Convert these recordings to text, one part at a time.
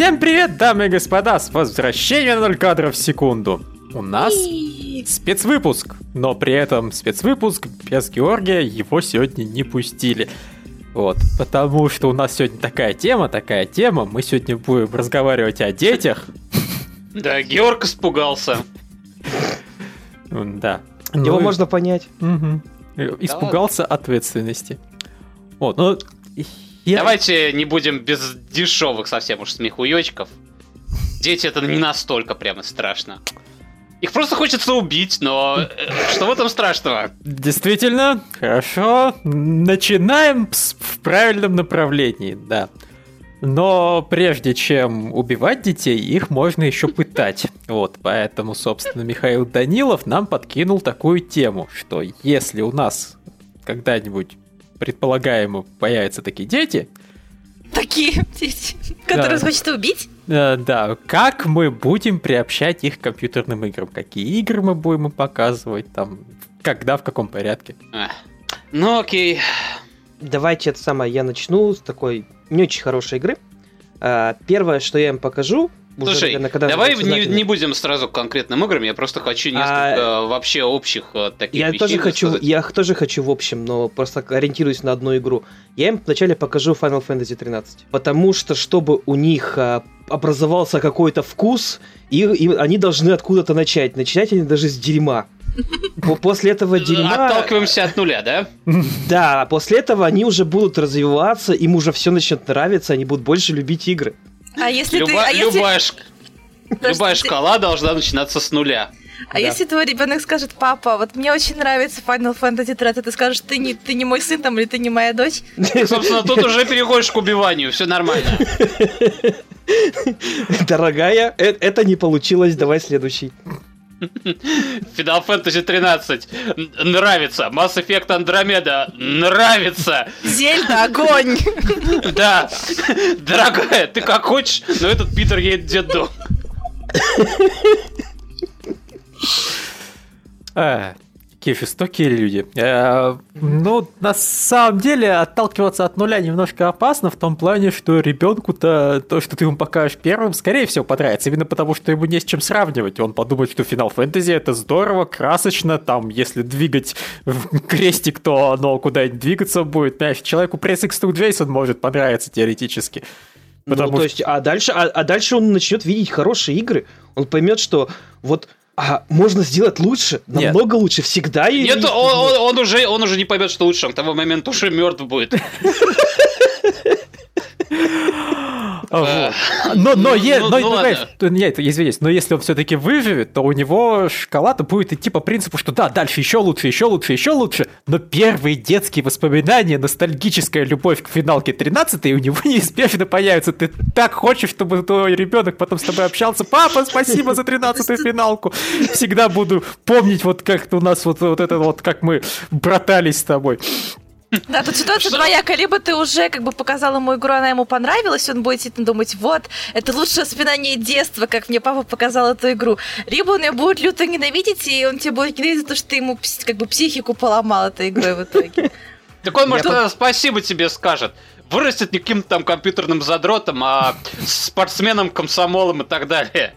Всем привет, дамы и господа, с возвращением на 0 кадров в секунду. У нас спецвыпуск, но при этом спецвыпуск без Георгия его сегодня не пустили. Вот, потому что у нас сегодня такая тема, такая тема, мы сегодня будем разговаривать о детях. Да, Георг испугался. Да. Его Ну и- можно понять. Испугался ответственности. Вот, ну... я- Давайте не будем без дешевых совсем уж смехуёчков. Дети это не настолько прямо страшно. Их просто хочется убить, но э, что в этом страшного? Действительно, хорошо. Начинаем в правильном направлении, да. Но прежде чем убивать детей, их можно еще пытать. Вот, поэтому, собственно, Михаил Данилов нам подкинул такую тему, что если у нас когда-нибудь предполагаемо появятся такие дети, Такие дети, которых Да. хочется убить? э, да, как мы будем приобщать их к компьютерным играм? Какие игры мы будем им показывать, там, когда, в каком порядке? Ах. Ну окей. Давайте это самое, я начну с такой не очень хорошей игры. А, Первое, что я им покажу, уже, Слушай, наверное, когда давай не, не будем сразу к конкретным играм, я просто хочу несколько вообще общих э, таких Я вещей тоже хочу, я тоже хочу в общем, но просто ориентируюсь на одну игру. Я им вначале покажу Final Fantasy 13, потому что чтобы у них а, образовался какой-то вкус, и, и они должны откуда-то начать. Начинать они даже с дерьма. По- После этого дерьма... Отталкиваемся от нуля, да? Да, после этого они уже будут развиваться, им уже все начнет нравиться, они будут больше любить игры. А если ты... Люба- А если, любая, ш- любая шкала должна начинаться с нуля. а Да. если твой ребенок скажет, папа, вот мне очень нравится Final Fantasy 13, ты скажешь, ты не, ты не мой сын там или ты не моя дочь? Собственно, тут уже переходишь к убиванию, все нормально. Дорогая, э- это не получилось, давай следующий. Final Fantasy 13 н- нравится. Mass Effect Andromeda нравится. Зельда, огонь! Да. Дорогая, ты как хочешь, но этот Питер едет в детдом. Какие жестокие люди. Э, ну, на самом деле, отталкиваться от нуля немножко опасно в том плане, что ребенку-то то, что ты ему покажешь первым, скорее всего, понравится. Именно потому, что ему не с чем сравнивать. Он подумает, что Final Fantasy это здорово, красочно, там, если двигать крестик, то оно куда-нибудь двигаться будет. Понимаешь, человеку Press X2 Jason может понравиться теоретически. Потому ну, то есть, а дальше, а, а дальше он начнет видеть хорошие игры. Он поймет, что вот а, можно сделать лучше, Нет. намного лучше, всегда. и- Нет, он, он- он уже, он уже не поймет, что лучше, он к тому моменту уже мертв будет. А, вот. Но, но, е- ну, но, ну ну, то- нет, извиняюсь, но если он все-таки выживет, то у него шкала-то будет идти по принципу, что да, дальше еще лучше, еще лучше, еще лучше, но первые детские воспоминания, ностальгическая любовь к финалке 13 у него неизбежно появится. Ты так хочешь, чтобы твой ребенок потом с тобой общался. Папа, спасибо за 13 финалку. Всегда буду помнить вот как у нас вот, вот это вот, как мы братались с тобой. Да, тут ситуация двоякая. Либо ты уже как бы показал ему игру, она ему понравилась, он будет сидеть и думать, вот, это лучшее воспоминание детства, как мне папа показал эту игру. Либо он ее будет люто ненавидеть, и он тебе будет ненавидеть за то, что ты ему как бы психику поломал этой игрой в итоге. Так он, может, тогда спасибо тебе скажет. Вырастет не каким-то там компьютерным задротом, а спортсменом, комсомолом и так далее.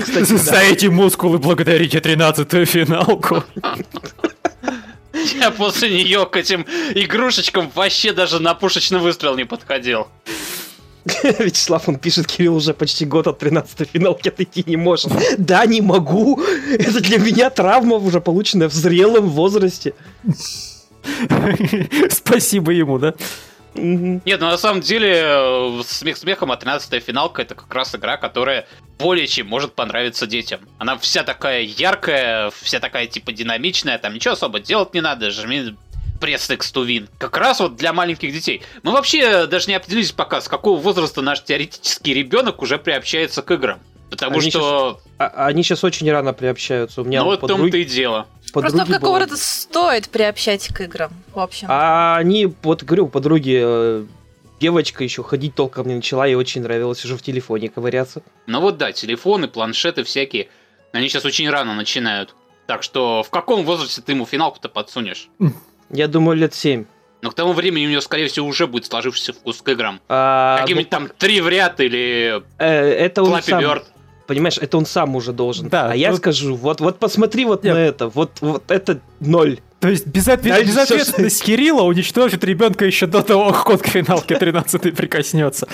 Кстати, эти мускулы благодарите 13-ю финалку. Я после нее к этим игрушечкам вообще даже на пушечный выстрел не подходил. Вячеслав, он пишет, Кирилл уже почти год от 13 финалки отойти не может. Да, не могу. Это для меня травма, уже полученная в зрелом возрасте. Спасибо ему, да? Мгм. Нет, ну на самом деле, э, смех смехом, а 13 финалка это как раз игра, которая более чем может понравиться детям. Она вся такая яркая, вся такая типа динамичная, там ничего особо делать не надо, жми пресс X to win. Как раз вот для маленьких детей. Мы вообще даже не определились пока, с какого возраста наш теоретический ребенок уже приобщается к играм. Потому Они что, А- они сейчас очень рано приобщаются. У меня ну вот в подруги- том-то и дело. Просто подруги какого было- рода стоит приобщать к играм, в общем. А они, вот говорю, подруги, э, девочка еще ходить толком не начала, ей очень нравилось уже в телефоне ковыряться. Ну вот да, телефоны, планшеты всякие, они сейчас очень рано начинают. Так что в каком возрасте ты ему финалку-то подсунешь? Я думаю, лет 7. Но к тому времени у него, скорее всего, уже будет сложившийся вкус к играм. А, Какие-нибудь ну, там три в ряд или э, это сам, Bird. Понимаешь, это он сам уже должен. Да, а я тут- скажу, вот, вот посмотри вот Нет. на это, вот, вот это ноль. То есть безотве- Дальше безответственность Кирилла уничтожит ребенка еще до того, как он к финалке 13 прикоснется.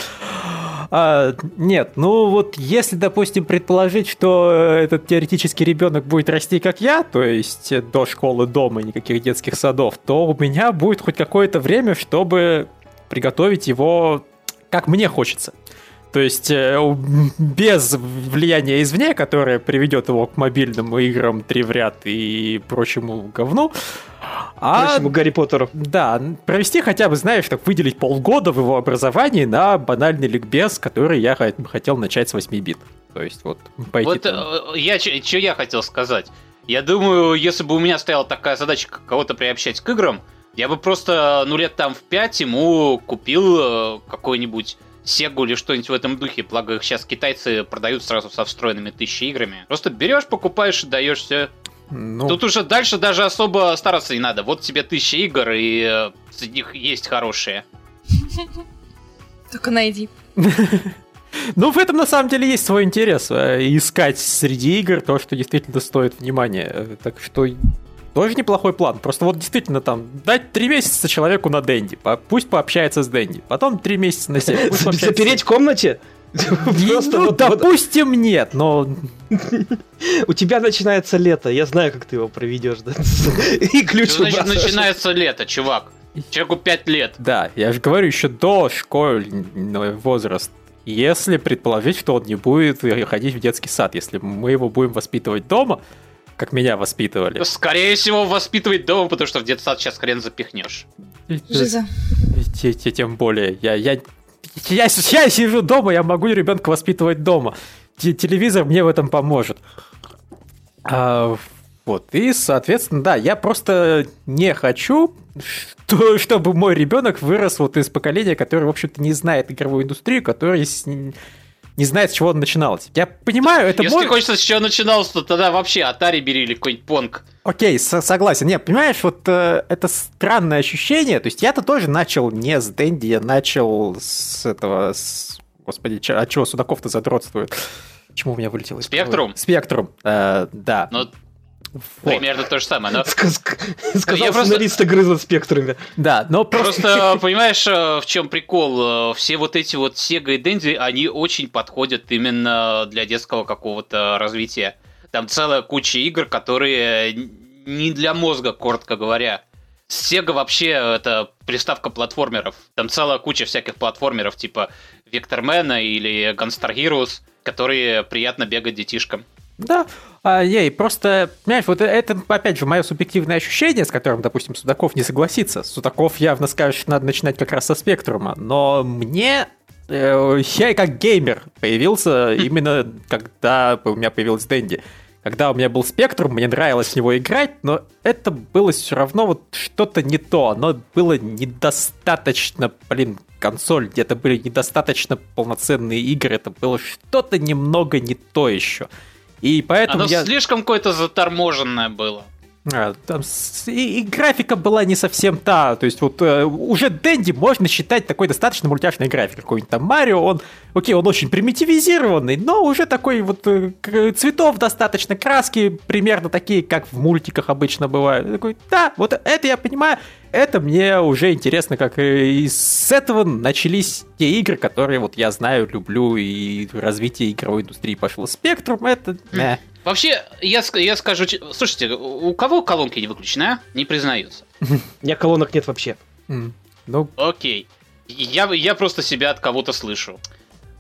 А, нет, ну вот если, допустим, предположить, что э, этот теоретический ребенок будет расти как я, то есть э, до школы дома, никаких детских садов, то у меня будет хоть какое-то время, чтобы приготовить его как мне хочется. То есть э, без влияния извне, которое приведет его к мобильным играм три в ряд и прочему говну. А, Прочему Гарри Поттеру. да, провести хотя бы, знаешь, так выделить полгода в его образовании на банальный ликбез, который я хот- хотел начать с 8 бит. То есть вот пойти Вот там. э, я что я хотел сказать. Я думаю, если бы у меня стояла такая задача кого-то приобщать к играм, я бы просто, ну, лет там в 5 ему купил э, какой-нибудь Сегу или что-нибудь в этом духе, благо их сейчас китайцы продают сразу со встроенными тысячи играми. Просто берешь, покупаешь и даешь все. Ну, Тут уже дальше даже особо стараться не надо. Вот тебе тысяча игр, и э, среди них есть хорошие. Только найди. ну, в этом на самом деле есть свой интерес. э, Искать среди игр то, что действительно стоит внимания. Э, Так что тоже неплохой план. Просто вот действительно там дать три месяца человеку на Дэнди. по- Пусть пообщается с Дэнди. Потом три месяца на себе. пусть пообщается с- Запереть в комнате? Просто ну, вот- вот допустим, нет, но у тебя начинается лето, я знаю, как ты его проведешь, да? И ключ Что значит начинается лето, чувак? Человеку 5 лет. Да, я же говорю, еще до школьный возраст. Если предположить, что он не будет ходить в детский сад, если мы его будем воспитывать дома, как меня воспитывали. Скорее всего, воспитывать дома, потому что в детсад сейчас хрен запихнешь. Жиза. Те- те- Тем более, я, я, я, я сижу дома, я могу ребенка воспитывать дома. Те- Телевизор мне в этом поможет. А, вот, и, соответственно, да, я просто не хочу, что- чтобы мой ребенок вырос вот из поколения, которое, в общем-то, не знает игровую индустрию, которое с- не знает, с чего он начиналось. Я понимаю, это Если мой... хочется с чего начиналось, то тогда вообще Atari бери или какой-нибудь Понг. Окей, со- согласен. Не, понимаешь, вот э, это странное ощущение. То есть я-то тоже начал не с Дэнди, я начал с этого... С... Господи, чё- от чего Судаков-то задротствует? Почему у меня вылетело? Спектрум? Спектрум, э, да. Ну, Вот. примерно то же самое. Но ска- Сказал Я просто- сценарист игры за спектрами. Да, но просто... просто, понимаешь, э, в чем прикол? Э, Все вот эти вот Sega и Dendy, они очень подходят именно для детского какого-то развития. Там целая куча игр, которые не для мозга, коротко говоря. Sega вообще это приставка платформеров. Там целая куча всяких платформеров, типа Вектормена или Gunstar Heroes, которые приятно бегать детишкам. Да, а, ей, просто, понимаешь, вот это, опять же, мое субъективное ощущение, с которым, допустим, Судаков не согласится. Судаков явно скажет, что надо начинать как раз со спектрума, но мне э, я как геймер появился именно когда у меня появилась Дэнди. Когда у меня был спектрум, мне нравилось в него играть, но это было все равно вот что-то не то. Оно было недостаточно, блин, консоль, где-то были недостаточно полноценные игры, это было что-то немного не то еще. И поэтому Оно я... слишком какое-то заторможенное было. А, там и, и графика была не совсем та. То есть вот э, уже Дэнди можно считать такой достаточно мультяшной графикой. Какой-нибудь там Марио, он, окей, он очень примитивизированный, но уже такой вот э, цветов достаточно, краски примерно такие, как в мультиках обычно бывают. Я Такой, да, вот это я понимаю, это мне уже интересно, как э, и с этого начались те игры, которые вот я знаю, люблю, и развитие игровой индустрии пошло. Спектрум, это... э. Вообще, я, я скажу... Слушайте, у кого колонки не выключены, а? Не признаются. У меня колонок нет вообще. Ну, Окей. Я, я просто себя от кого-то слышу.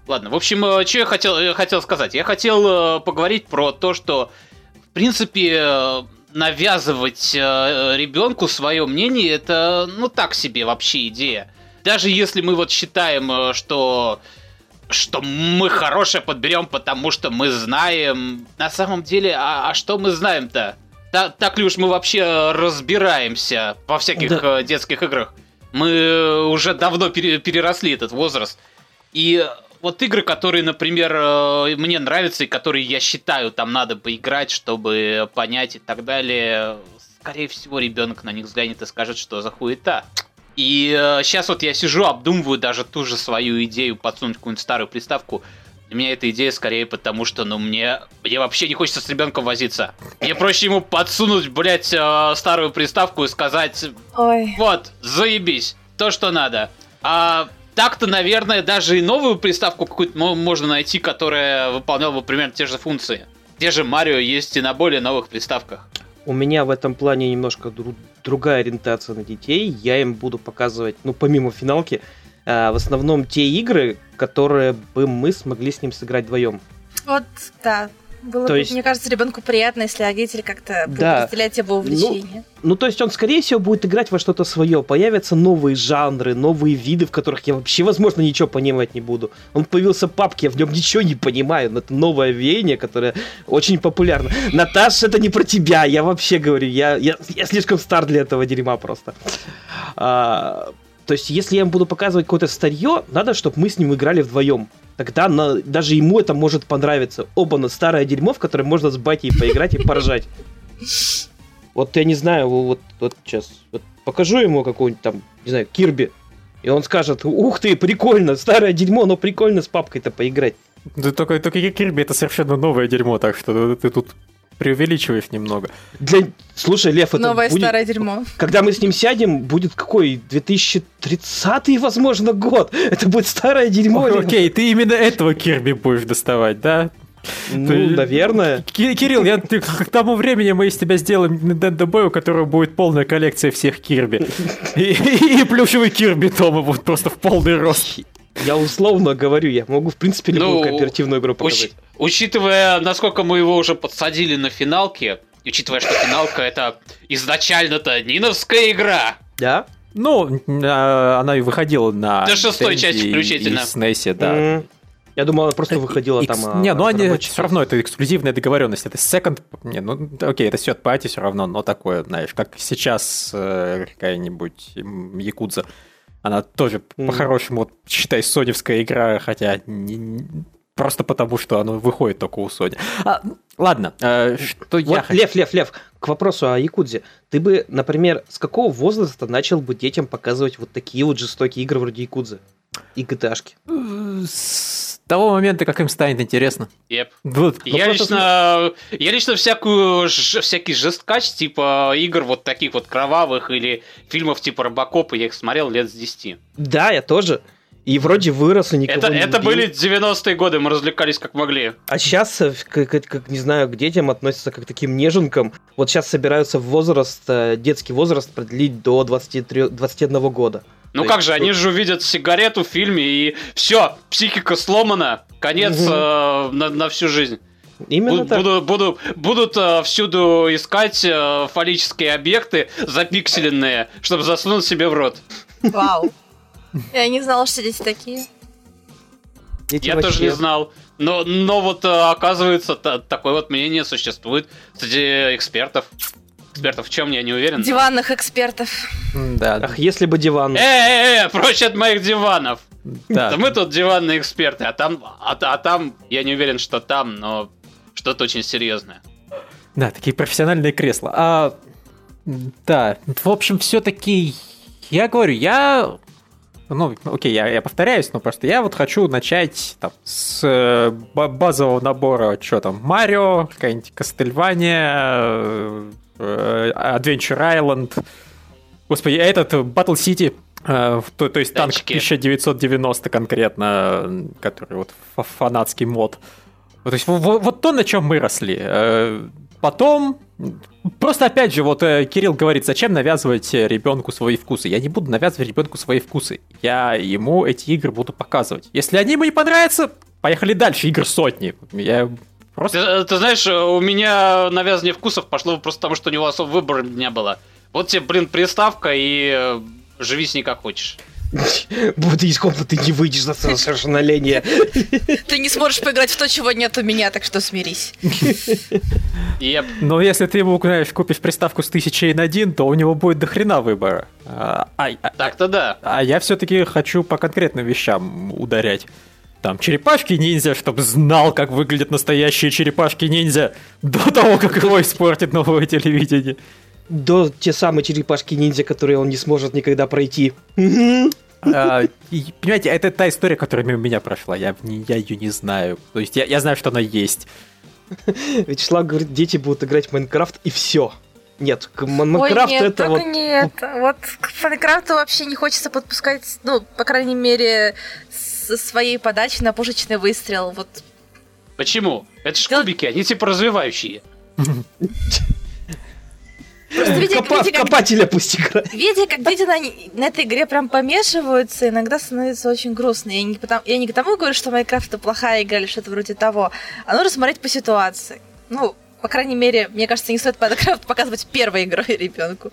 Ладно, в общем, что я хотел, э, хотел сказать? Я хотел э, поговорить про то, что, в принципе, э, навязывать ребенку свое мнение, это, ну, так себе вообще идея. Даже если мы вот считаем, э, что что мы хорошее подберем, потому что мы знаем. На самом деле, а, а что мы знаем-то? Та- так ли уж мы вообще разбираемся во всяких Да. э, детских играх? Мы уже давно пере- переросли этот возраст. И вот игры, которые, например, э, мне нравятся и которые я считаю, там надо поиграть, чтобы понять и так далее, скорее всего, ребенок на них взглянет и скажет, что за хуета. И э, сейчас вот я сижу, обдумываю даже ту же свою идею подсунуть какую-нибудь старую приставку. Для меня эта идея скорее потому, что, ну, мне, мне вообще не хочется с ребенком возиться. Мне проще ему подсунуть, блядь, э, старую приставку и сказать, Ой. вот, заебись, то, что надо. А так-то, наверное, даже и новую приставку какую-то мо- можно найти, которая выполняла бы примерно те же функции. Те же Марио есть и на более новых приставках. У меня в этом плане немножко дру- другая ориентация на детей. Я им буду показывать, ну, помимо финалки, а, в основном те игры, которые бы мы смогли с ним сыграть вдвоем. Вот, да. Было То бы, есть- мне кажется, ребенку приятно, если родители как-то Да. разделять его увлечения. Ну, то есть он, скорее всего, будет играть во что-то свое. Появятся новые жанры, новые виды, в которых я вообще, возможно, ничего понимать не буду. Он появился в папке, я в нем ничего не понимаю, но это новое веяние, которое очень популярно. Наташ, это не про тебя, я вообще говорю, я, я, я слишком стар для этого дерьма просто. А, то есть, если я им буду показывать какое-то старье, надо, чтобы мы с ним играли вдвоем. Тогда на- даже ему это может понравиться. Оба на старое дерьмо, в которое можно с батей поиграть и поржать. Вот я не знаю, вот, вот сейчас вот покажу ему какой-нибудь там, не знаю, Кирби, и он скажет, ух ты, прикольно, старое дерьмо, но прикольно с папкой-то поиграть. Да только, только Кирби это совершенно новое дерьмо, так что ты тут преувеличиваешь немного. Для... Слушай, Лев, это Новое будет... старое дерьмо. Когда мы с ним сядем, будет какой? 2030 возможно, год. Это будет старое дерьмо. Лев. Окей, ты именно этого Кирби будешь доставать, да? Ну, Ты- наверное. Ки- Кирилл, я, ты- к тому времени мы из тебя сделаем Nintendo Boy, у которого будет полная коллекция всех Кирби. И, и- и плюшевый Кирби Тома будет просто в полный рост. Я условно говорю, я могу, в принципе, любую Ну, кооперативную игру показать. Учитывая, насколько мы его уже подсадили на финалке, и учитывая, что финалка это изначально-то Ниновская игра, Да? Ну, а, она и выходила на... До шестой части включительно. И SNES, да. М, Я думал, она просто выходила Икс- там... а, Не, ну они все равно, это эксклюзивная договоренность, это second... Не, ну окей, это third party все равно, но такое, знаешь, как сейчас э, какая-нибудь Якудза. Она тоже, Мгм. по-хорошему, вот, считай, соневская игра, хотя не- просто потому, что оно выходит только у Sony. А, ладно, э, что я Вот, хочу... Лев, Лев, Лев, к вопросу о Якудзе. Ты бы, например, с какого возраста начал бы детям показывать вот такие вот жестокие игры вроде Якудзы? И GTA-шки? С того момента, как им станет интересно. Еп. Вот, Я просто лично, я лично всякую, ж- всякий жесткач, типа игр вот таких вот кровавых или фильмов типа Робокопа, я их смотрел лет с 10. Да, я тоже. И вроде вырос, и никого Это, не это убил. были 90-е годы, мы развлекались как могли. А сейчас, как, как- как, не знаю, к детям относятся как к таким неженкам. Вот сейчас собираются в возраст, э, детский возраст продлить до 23, 21 года. Ну То как есть, же, они же увидят сигарету в фильме и все, психика сломана, конец Мгм. э, на, на всю жизнь. Именно Буд- так. буду- буду- будут э, всюду искать э, фаллические объекты запикселенные, чтобы засунуть себе в рот. Вау. Я не знала, что дети такие. Дети Я вообще- тоже не знал. Но, но вот э, оказывается, та- такое вот мнение существует среди экспертов. Экспертов в чем, я не уверен. Диванных экспертов. Да, Ах, если бы диван. Э, э, э, прочь от моих диванов. да. Да мы тут диванные эксперты, а там, а, а там, я не уверен, что там, но что-то очень серьезное. Да, такие профессиональные кресла. А, да, в общем, все-таки я говорю, я... Ну, окей, я, я повторяюсь, но просто я вот хочу начать там, с э, ба- базового набора, что там, Марио, какая-нибудь Кастельвания, э, э, Adventure Island, господи, этот э, Battle City, э, то, то есть танк Танчики. 1990 конкретно, который вот фа- фанатский мод. Вот, то есть во- во- вот то, на чем мы росли. Потом, просто опять же, вот э, Кирилл говорит, зачем навязывать э, ребенку свои вкусы. Я не буду навязывать ребенку свои вкусы. Я ему эти игры буду показывать. Если они ему не понравятся, поехали дальше, игр сотни. Я просто... Ты, ты знаешь, у меня навязывание вкусов пошло просто потому, что у него особо выбора не было. Вот тебе, блин, приставка и э, живи с ней как хочешь. Вот из комнаты не выйдешь за совершеннолетие. Ты не сможешь поиграть в то, чего нет у меня, так что смирись. Я Но если ты ему, знаешь, купишь приставку с 1001, то у него будет дохрена выбора. А, а- а- так-то да. а я все-таки хочу по конкретным вещам ударять. Там черепашки-ниндзя, чтобы знал, как выглядят настоящие черепашки-ниндзя до того, как его испортит новое телевидение. До те самые черепашки-ниндзя, которые он не сможет никогда пройти. А, и, Понимаете, это та история, которая мимо меня прошла. Я, я ее не знаю. То есть я, я знаю, что она есть. Вячеслав говорит, дети будут играть в Майнкрафт и все. Нет, к- М- Ой, Майнкрафт нет, это только вот... нет. Вот к Майнкрафту вообще не хочется подпускать, ну, по крайней мере, со своей подачи на пушечный выстрел. Вот Почему? Это ж кубики, они типа развивающие. Просто видя, Копа- видя, как, Копателя пусть играет. видя, как дети на, на этой игре прям помешиваются, иногда становится очень грустно. Я не, потому, я не к тому говорю, что Майнкрафт это плохая игра или что-то вроде того, а нужно смотреть по ситуации. Ну, по крайней мере, мне кажется, не стоит Майнкрафт показывать первой игрой ребенку.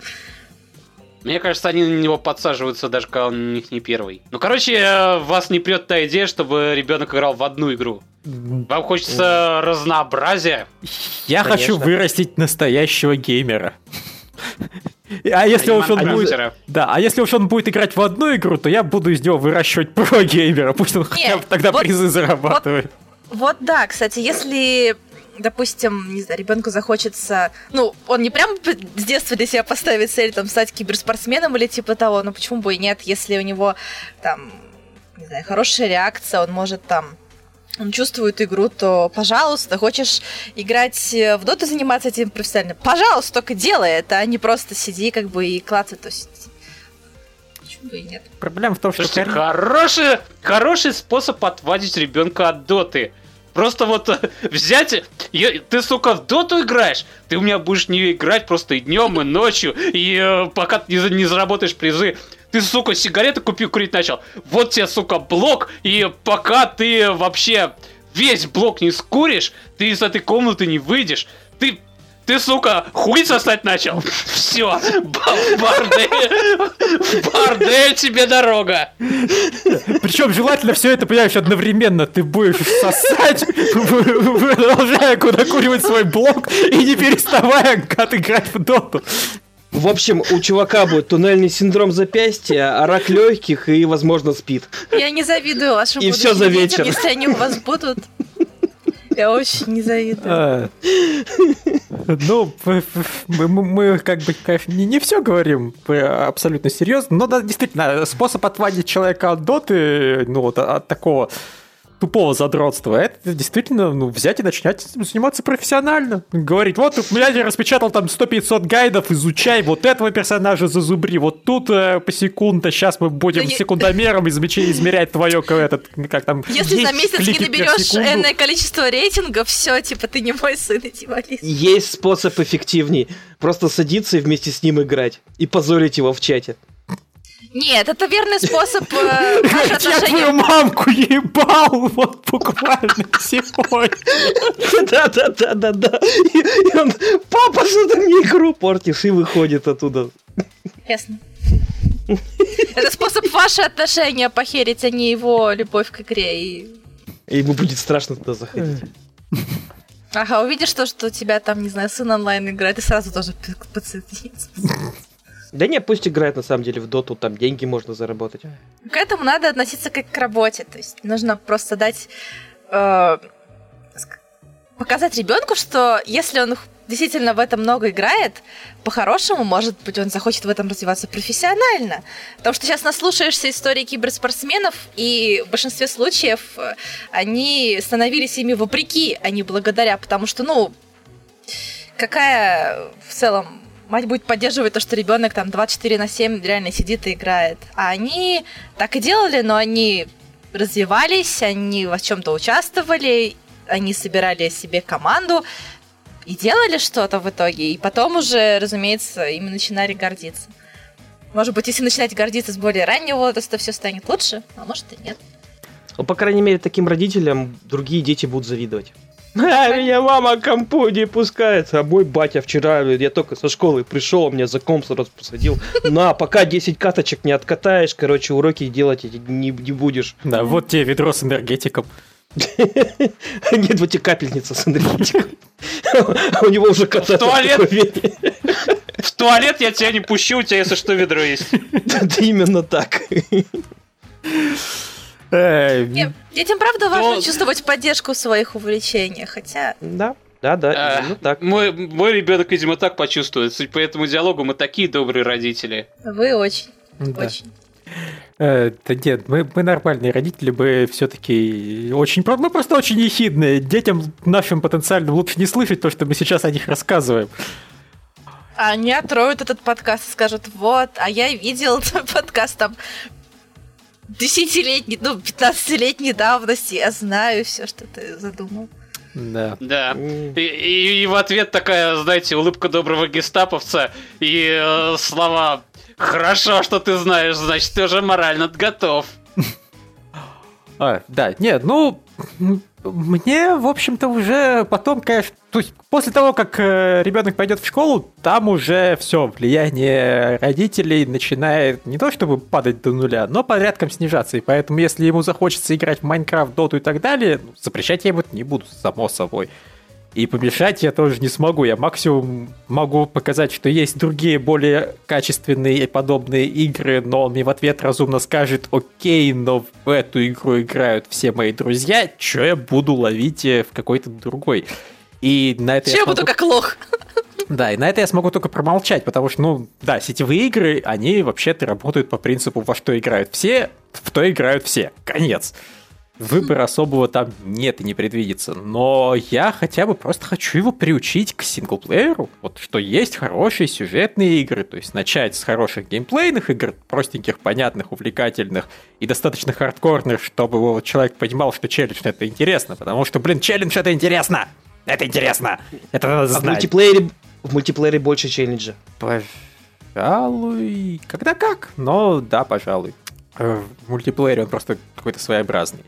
Мне кажется, они на него подсаживаются, даже когда он у них не первый. Ну, короче, э, вас не прет та идея, чтобы ребенок играл в одну игру. Вам хочется разнообразия. Я Конечно. хочу вырастить настоящего геймера. А если уж он будет... Да, а если уж он будет играть в одну игру, то я буду из него выращивать про-геймера. Пусть он хотя бы тогда вот- призы зарабатывает. Вот да, кстати, если, допустим, не знаю, ребенку захочется, ну, он не прям с детства для себя поставит цель там стать киберспортсменом или типа того, но почему бы и нет, если у него там, не знаю, хорошая реакция, он может там он чувствует игру, то, пожалуйста, хочешь играть э, в доту, заниматься этим профессионально, пожалуйста, только делай это, а не просто сиди как бы и клацай, то есть... Почему бы и нет? Проблема в том, что... Слушайте, Карин- хороший, хороший способ отвадить ребенка от доты. Просто вот э, взять, я- ты, сука, в доту играешь, ты у меня будешь не играть просто и днем, и ночью, и э, пока ты не, не заработаешь призы. Ты, сука, сигареты купил, курить начал. Вот тебе, сука, блок, и пока ты вообще весь блок не скуришь, ты из этой комнаты не выйдешь. Ты, ты, сука, хуй сосать начал. Все, бордель, бордель тебе дорога. Причем желательно все это, понимаешь, одновременно. Ты будешь сосать, продолжая докуривать свой блок и не переставая отыграть в доту. В общем, у чувака будет туннельный синдром запястья, а рак легких и, возможно, спит. Я не завидую вашим И будущим за вечер. если они у вас будут. Я очень не завидую. А, Ну, мы, как бы, не, все говорим абсолютно серьезно, но действительно, способ отводить человека от доты, ну, вот от такого тупого задротства, это действительно, ну, взять и начать заниматься профессионально. Говорить, вот, у меня я распечатал там 100-500 гайдов, изучай вот этого персонажа зазубри, вот тут э, по секунда, сейчас мы будем Да секундомером измечи- измерять твое, этот, как там, Если за 10 месяц не наберешь энное количество рейтингов, все, типа, ты не мой сын, иди молись. Есть способ эффективней. Просто садиться и вместе с ним играть. И позорить его в чате. Нет, это верный способ э, Я твою отношения. мамку ебал вот буквально сегодня. Да-да-да-да-да. И он, папа, что ты мне игру портишь? И выходит оттуда. Ясно. Это способ ваши отношения похерить, а не его любовь к игре. И... И ему будет страшно туда заходить. Ага, увидишь то, что у тебя там, не знаю, сын онлайн играет, и сразу тоже п- подсоединиться. Да не, пусть играет на самом деле в доту, там деньги можно заработать. К этому надо относиться как к работе. То есть нужно просто дать э, показать ребенку, что если он действительно в этом много играет, по-хорошему, может быть, он захочет в этом развиваться профессионально. Потому что сейчас наслушаешься истории киберспортсменов, и в большинстве случаев э, они становились ими вопреки, а не благодаря, потому что, ну, какая в целом мать будет поддерживать то, что ребенок там 24 на 7 реально сидит и играет. А они так и делали, но они развивались, они во чем-то участвовали, они собирали себе команду и делали что-то в итоге. И потом уже, разумеется, ими начинали гордиться. Может быть, если начинать гордиться с более раннего возраста, все станет лучше, а может и нет. Ну, по крайней мере, таким родителям другие дети будут завидовать. А, меня мама к компу не пускает. А мой батя вчера, я только со школы пришел, меня за комп сразу посадил. На, пока 10 каточек не откатаешь, короче, уроки делать эти не, не будешь. Да, вот тебе ведро с энергетиком. Нет, вот тебе капельница с энергетиком. У него уже кота туалет? такой веник. В туалет я тебя не пущу, у тебя, если что, ведро есть. Да именно так. Нет, детям, правда, важно Но- чувствовать поддержку в своих увлечениях, хотя Да. Да, да, А, именно так. Мой, мой ребенок, видимо, так почувствует. Судя по этому диалогу, мы такие добрые родители. Вы очень, Да. очень. Э, Да нет, мы, мы нормальные родители, мы все-таки очень... Мы просто очень ехидные. Детям нашим потенциальным лучше не слышать то, что мы сейчас о них рассказываем. Они откроют этот подкаст и скажут, вот, а я видел твой подкаст там десятилетней, ну, 15-летней давности, я знаю все, что ты задумал. Да. Да. И, и- и в ответ такая, знаете, улыбка доброго гестаповца и э, слова «Хорошо, что ты знаешь, значит, ты уже морально готов». А, да, нет, ну, мне, в общем-то, уже потом, конечно, то есть после того, как ребенок пойдет в школу, там уже все, влияние родителей начинает не то чтобы падать до нуля, но порядком снижаться. И поэтому, если ему захочется играть в Майнкрафт, Доту и так далее, ну, запрещать я ему не буду, само собой. И помешать я тоже не смогу. Я максимум могу показать, что есть другие более качественные и подобные игры, но он мне в ответ разумно скажет, окей, но в эту игру играют все мои друзья, что я буду ловить э, в какой-то другой. И на это Че я буду смогу- как лох? да, и на это я смогу только промолчать, потому что, ну, да, сетевые игры, они вообще-то работают по принципу, во что играют все, в то играют все. Конец. Выбора особого там нет и не предвидится. Но я хотя бы просто хочу его приучить к синглплееру. Вот что есть хорошие сюжетные игры. То есть начать с хороших геймплейных игр, простеньких, понятных, увлекательных и достаточно хардкорных, чтобы вот человек понимал, что челлендж это интересно. Потому что, блин, челлендж это интересно! Это интересно! Это надо А в знать. мультиплеере, в мультиплеере больше челленджа. Пожалуй, когда как, но да, пожалуй. Э, В мультиплеере он просто какой-то своеобразный.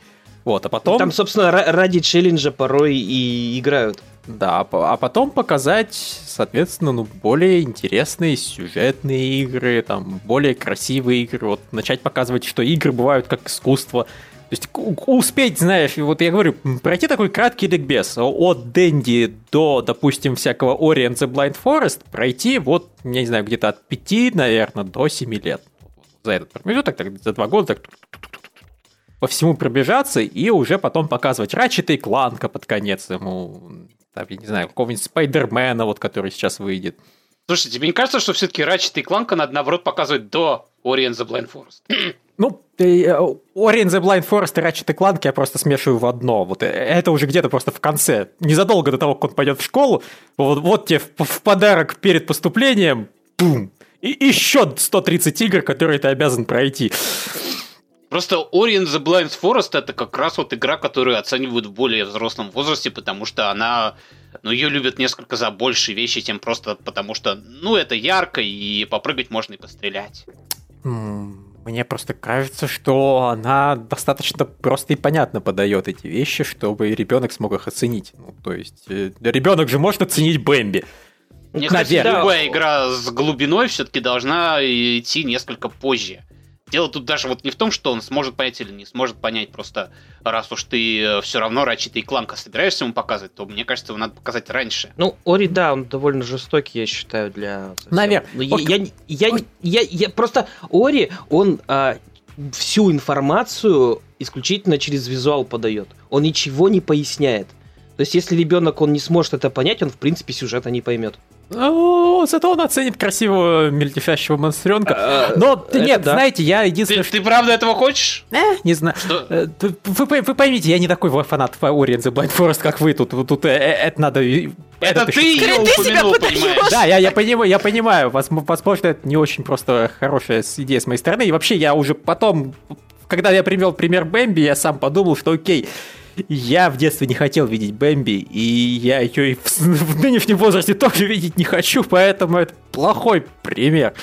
Вот, а потом, Там, собственно, ра- ради челленджа порой и играют. да, по- а потом показать, соответственно, ну, более интересные сюжетные игры, там, более красивые игры, вот, начать показывать, что игры бывают как искусство. То есть успеть, знаешь, вот я говорю, пройти такой краткий ликбез от Дэнди до, допустим, всякого Ori and the Blind Forest, пройти вот, я не знаю, где-то от 5, наверное, до 7 лет. За этот промежуток, так, за два года, так по всему пробежаться и уже потом показывать Ratchet и Кланка под конец ему, там, я не знаю, какого-нибудь Спайдермена, вот, который сейчас выйдет. Слушай, тебе не кажется, что все-таки Ratchet и Clank надо, наоборот, показывать до Ori and the Blind Forest? Ну, э, э, Ori and the Blind Forest и Ratchet и Clank я просто смешиваю в одно. Вот э, это уже где-то просто в конце. Незадолго до того, как он пойдет в школу, вот, вот тебе в, в подарок перед поступлением, бум, и еще 130 игр, которые ты обязан пройти. Просто Ori and the Blind Forest это как раз вот игра, которую оценивают в более взрослом возрасте, потому что она, ну, ее любят несколько за большие вещи, чем просто потому что, ну, это ярко, и попрыгать можно и пострелять. Мне просто кажется, что она достаточно просто и понятно подает эти вещи, чтобы ребенок смог их оценить. Ну, то есть, ребенок же может оценить Бэмби. Мне кажется, Наверное. любая игра с глубиной все-таки должна идти несколько позже. Дело тут даже вот не в том, что он сможет понять или не сможет понять, просто раз уж ты все равно Ratchet и Кланка собираешься ему показывать, то мне кажется, его надо показать раньше. Ну, Ори, да, он довольно жестокий, я считаю, для... совсем. Наверно. Ну, я, я, я, я, я- просто Ори, он а, всю информацию исключительно через визуал подает. Он ничего не поясняет. То есть, если ребенок он не сможет это понять, он в принципе сюжета не поймет. Ну, зато он оценит красивого мельтешащего монстренка. А, Но нет, знаете, я единственное, что... ты правда этого хочешь? Э, не знаю. Э, Вы, пой- вы поймите, я не такой фанат Ori and the Blind Forest, как вы тут. Тут э, это надо... Это ты ее упомянул, понимаешь? Да, я, понимаю, я понимаю. Возм- Возможно, это не очень просто хорошая идея с моей стороны. И вообще, я уже потом, когда я привел пример Бэмби, я сам подумал, что окей, я в детстве не хотел видеть Бэмби, и я ее и в, в нынешнем возрасте тоже видеть не хочу, поэтому это плохой пример.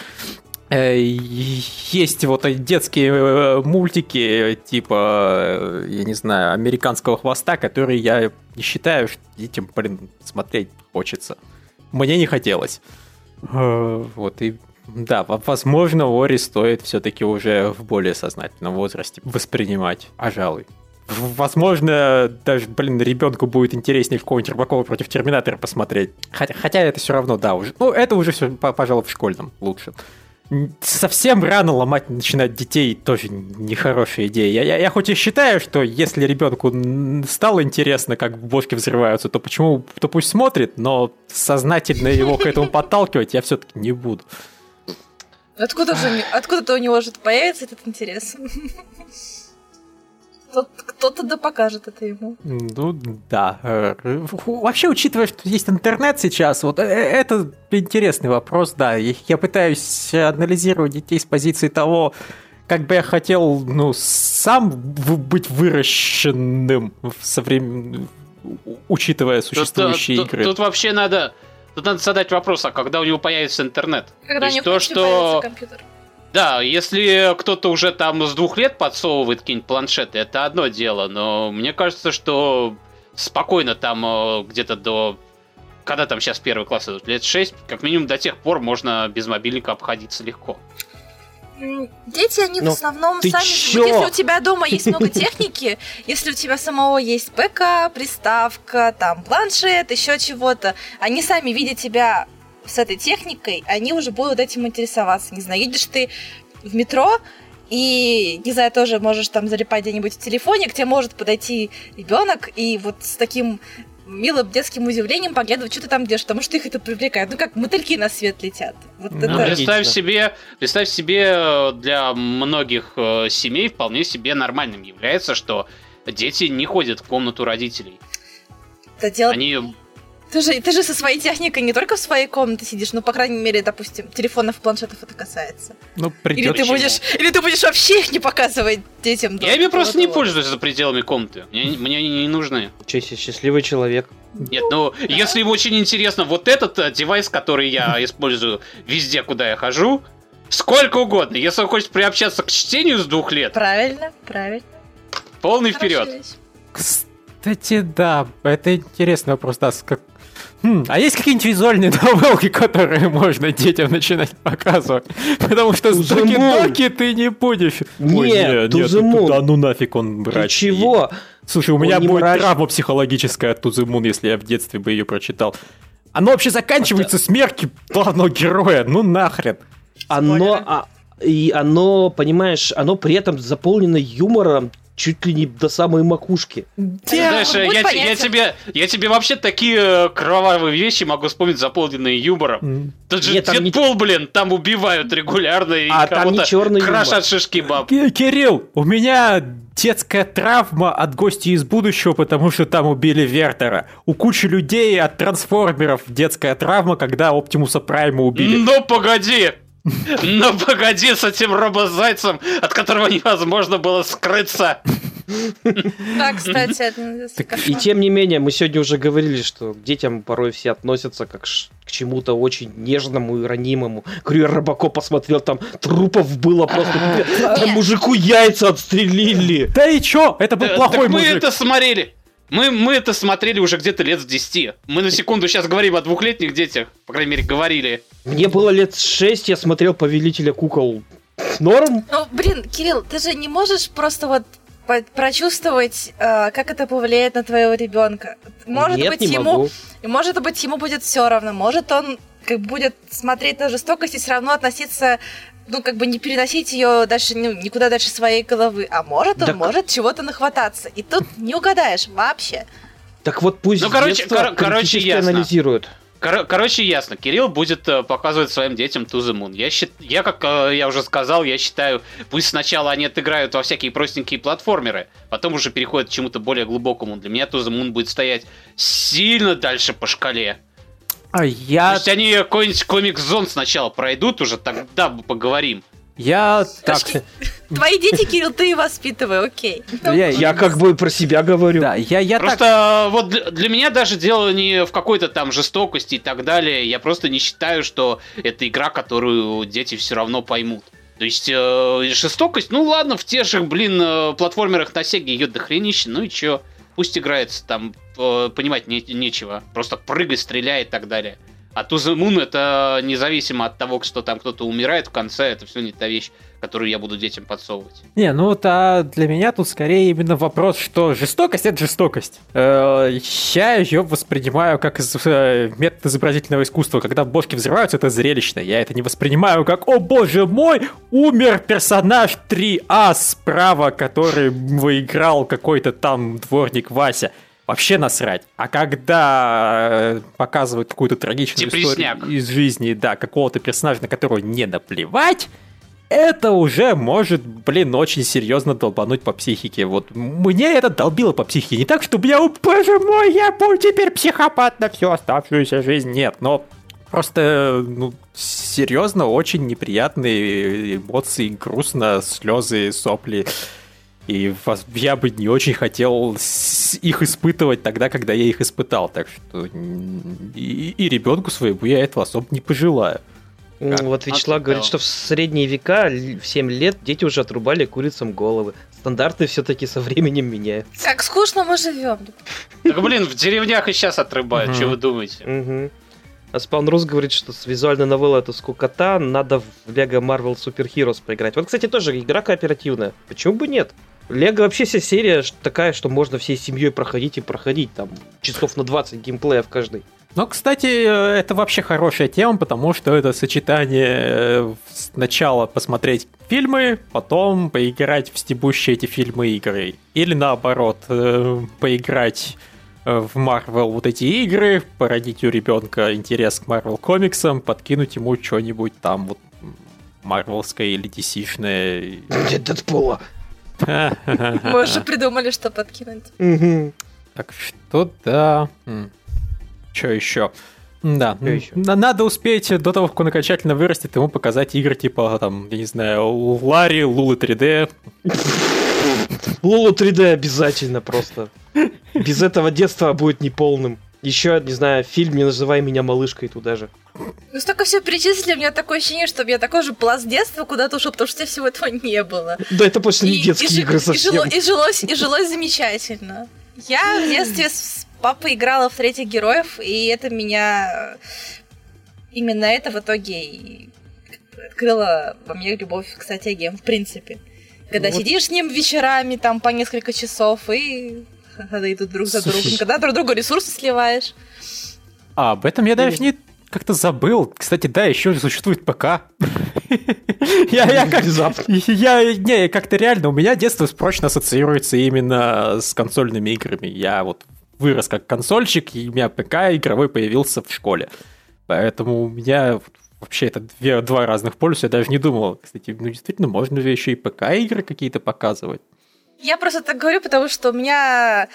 Э, Есть вот детские э, мультики, типа, э, я не знаю, американского хвоста, которые я не считаю, что детям, блин, смотреть хочется. Мне не хотелось. Вот и да, во- возможно, Ори стоит все-таки уже в более сознательном возрасте воспринимать, пожалуй. В- Возможно, даже, блин, ребенку будет интереснее какого-нибудь Рыбакова против Терминатора посмотреть. Хотя, хотя это все равно, да, уже. Ну, это уже все, пожалуй, в школьном лучше. совсем рано ломать начинать детей тоже нехорошая идея. Я, я, я хоть и считаю, что если ребенку стало интересно, как бошки взрываются, то почему, то пусть смотрит, но сознательно его к этому подталкивать я все-таки не буду. Откуда же откуда-то у него же появится этот интерес? Кто-то да покажет это ему. Ну, да. Вообще, учитывая, что есть интернет сейчас, вот э, это интересный вопрос, да. Я пытаюсь анализировать детей с позиции того, как бы я хотел, ну, сам быть выращенным в современ... учитывая существующие тут, игры. Тут, тут вообще надо Тут надо задать вопрос, а когда у него появится интернет? Когда то у него то, что... компьютер. Да, если кто-то уже там с двух лет подсовывает какие-нибудь планшеты, это одно дело, но мне кажется, что спокойно там э, где-то до... Когда там сейчас первый класс идут? Лет 6, как минимум до тех пор можно без мобильника обходиться легко. Дети, они Но в основном сами... Чё? Если у тебя дома есть много техники, если у тебя самого есть ПК, приставка, там, планшет, еще чего-то, они сами видя тебя с этой техникой, они уже будут этим интересоваться. Не знаю, едешь ты в метро, и, не знаю, тоже можешь там залипать где-нибудь в телефоне, к тебе может подойти ребенок, и вот с таким милым детским удивлением поглядывать, что ты там делаешь, потому что их это привлекает. Ну, как мотыльки на свет летят. Вот ну, это... представь, себе, представь себе, э, для многих э, семей вполне себе нормальным является, что дети не ходят в комнату родителей. Это дело... Они ты же, ты же со своей техникой не только в своей комнате сидишь, ну, по крайней мере, допустим, телефонов, планшетов это касается. Ну, или ты будешь, или ты будешь вообще их не показывать детям. Я ими просто не пользуюсь за пределами комнаты. Мне, мне они не нужны. Честь, счастливый человек. Нет, ну, если ему очень интересно вот этот э, девайс, который я использую везде, куда я хожу, сколько угодно. Если он хочет приобщаться к чтению с двух лет. Правильно, правильно. Полный вперед. Кстати, да, это интересный вопрос, да, как, Хм, а есть какие-нибудь визуальные новелки, которые можно детям начинать показывать? Потому что с доки-доки ты не будешь. Нет, Ой, нет, нет ну, да ну нафиг он брать. чего? Слушай, у меня будет мрач... травма психологическая от Тузымун, если я в детстве бы ее прочитал. Оно вообще заканчивается Это... смертью главного героя, ну нахрен. Оно, а, и оно, понимаешь, оно при этом заполнено юмором, чуть ли не до самой макушки. Знаешь, я, я, тебе, я тебе вообще такие э, кровавые вещи могу вспомнить, заполненные юмором. Mm. Тут же Нет, Дедпул, не... блин, там убивают регулярно и а, кого-то крошат шишки баб. Кирилл, у меня детская травма от гостей из будущего, потому что там убили Вертера. У кучи людей от трансформеров детская травма, когда Оптимуса Прайма убили. Ну погоди! Но погоди с этим робозайцем, от которого невозможно было скрыться. Да, кстати, это И тем не менее, мы сегодня уже говорили, что к детям порой все относятся как к чему-то очень нежному и ранимому. Говорю, Рыбако посмотрел, там трупов было просто. Мужику яйца отстрелили. Да и чё? Это был плохой мужик. мы это смотрели. Мы, мы это смотрели уже где-то лет с 10. Мы на секунду сейчас говорим о двухлетних детях. По крайней мере, говорили. Мне было лет 6, я смотрел «Повелителя кукол». Норм? Ну, блин, Кирилл, ты же не можешь просто вот прочувствовать, э, как это повлияет на твоего ребенка. Может Нет, быть, не ему, могу. может быть, ему будет все равно. Может, он как будет смотреть на жестокость и все равно относиться ну, как бы не переносить ее дальше, ну, никуда дальше своей головы. А может, он так... может чего-то нахвататься. И тут не угадаешь вообще. Так вот пусть ну, короче, кор- короче, ясно. анализируют. Кор- короче, ясно. Кирилл будет э, показывать своим детям To the Moon. Я, счит... я, как э, я уже сказал, я считаю, пусть сначала они отыграют во всякие простенькие платформеры, потом уже переходят к чему-то более глубокому. Для меня To the Moon будет стоять сильно дальше по шкале. А я... Пусть они какой-нибудь комик-зон сначала пройдут, уже тогда поговорим. Я так... Твои дети, Кирилл, ты воспитывай, окей. Я, я как бы про себя говорю. Да, я, я просто так... вот для, для меня даже дело не в какой-то там жестокости и так далее. Я просто не считаю, что это игра, которую дети все равно поймут. То есть э, жестокость, ну ладно, в тех же, блин, э, платформерах на Сеге ее дохренище, ну и чё пусть играется, там э, понимать не, нечего. Просто прыгай, стреляй и так далее. А Moon это независимо от того, что там кто-то умирает в конце, это все не та вещь, которую я буду детям подсовывать. Не, ну вот а для меня тут скорее именно вопрос, что жестокость это жестокость. Э, я ее воспринимаю как из, э, метод изобразительного искусства. Когда бошки взрываются, это зрелищно. Я это не воспринимаю как, о боже мой, умер персонаж 3А справа, который выиграл какой-то там дворник Вася. Вообще насрать. А когда э, показывают какую-то трагичную Депресняк. историю из жизни, да, какого-то персонажа, на которого не наплевать, это уже может, блин, очень серьезно долбануть по психике. Вот мне это долбило по психике. Не так, чтобы я, боже мой, я буду теперь психопат на всю оставшуюся жизнь. Нет, но просто, ну, серьезно, очень неприятные эмоции, грустно, слезы, сопли. И я бы не очень хотел их испытывать тогда, когда я их испытал. Так что и, и ребенку своему я этого особо не пожелаю. Как? Вот Вячеслав ты говорит, что в средние века, в 7 лет, дети уже отрубали курицам головы. Стандарты все-таки со временем меняются. Как скучно мы живем. Так, блин, в деревнях и сейчас отрубают, Мгм. что вы думаете? А Спаун Рус говорит, что с визуальной новеллой это скукота, надо в Лего Marvel Super Heroes поиграть. Вот, кстати, тоже игра кооперативная. Почему бы нет? Лего вообще вся серия такая, что можно всей семьей проходить и проходить. Там часов на 20 геймплея в каждой. Ну, кстати, э, это вообще хорошая тема, потому что это сочетание э, сначала посмотреть фильмы, потом поиграть в стебущие эти фильмы игры. Или наоборот, э, поиграть в Marvel вот эти игры, породить у ребенка интерес к Marvel комиксам, подкинуть ему что-нибудь там вот марвелское или DC-шное. Дэдпула. Мы уже придумали, что подкинуть. Так что да. Что еще? Да, на- надо успеть до того, как он окончательно вырастет, ему показать игры типа, там, я не знаю, Ларри, Лулы 3D. Лолу 3D обязательно просто. Без этого детства будет неполным. Еще, не знаю, фильм «Не называй меня малышкой» туда же. Вы столько все перечислили, у меня такое ощущение, что у меня такой же пласт детства куда-то ушел, потому что у тебя всего этого не было. Да это просто не И- детские и игры и совсем. жило- И жилось, и жилось замечательно. Я в детстве с папой играла в третьих героев, и это меня... Именно это в итоге и открыло во мне любовь к стратегиям, в принципе. Когда вот- сидишь с ним вечерами, там, по несколько часов, и когда идут друг за Слушай. другом, когда друг другу ресурсы сливаешь. А, об этом я даже не как-то забыл. Кстати, да, еще существует ПК. Я, я как... Я, не, как-то реально, у меня детство прочно ассоциируется именно с консольными играми. Я вот вырос как консольщик, и у меня ПК игровой появился в школе. Поэтому у меня вообще это две, два разных полюса, я даже не думал. Кстати, ну действительно, можно же еще и ПК-игры какие-то показывать. Я просто так говорю, потому что у меня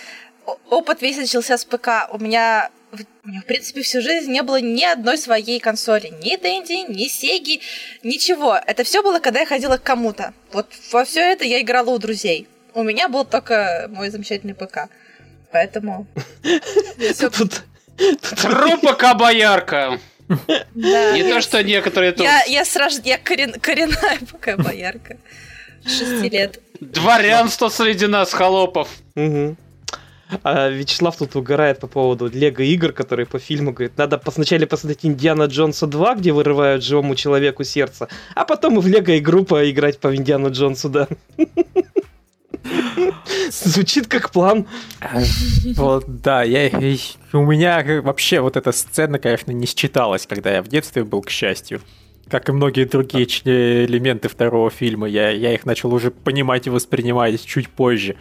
опыт весь начался с ПК. У меня, в принципе, всю жизнь не было ни одной своей консоли. Ни Дэнди, ни Сеги, ничего. Это все было, когда я ходила к кому-то. Вот во все это я играла у друзей. У меня был только мой замечательный ПК. Поэтому... Тут- Группа Кабаярка. да. Не то, что некоторые тут. Я, я сразу... Я корен- коренная пока боярка. Шести лет. Дворянство среди нас, холопов. А Вячеслав тут угорает по поводу Лего игр, которые по фильму говорит, надо по- сначала посмотреть Индиана Джонса 2, где вырывают живому человеку сердце, а потом и в Лего игру поиграть по Индиану Джонсу, да. Звучит как план. Вот, да, я, у меня вообще вот эта сцена, конечно, не считалась, когда я в детстве был, к счастью. Как и многие другие элементы второго фильма, я, я их начал уже понимать и воспринимать чуть позже.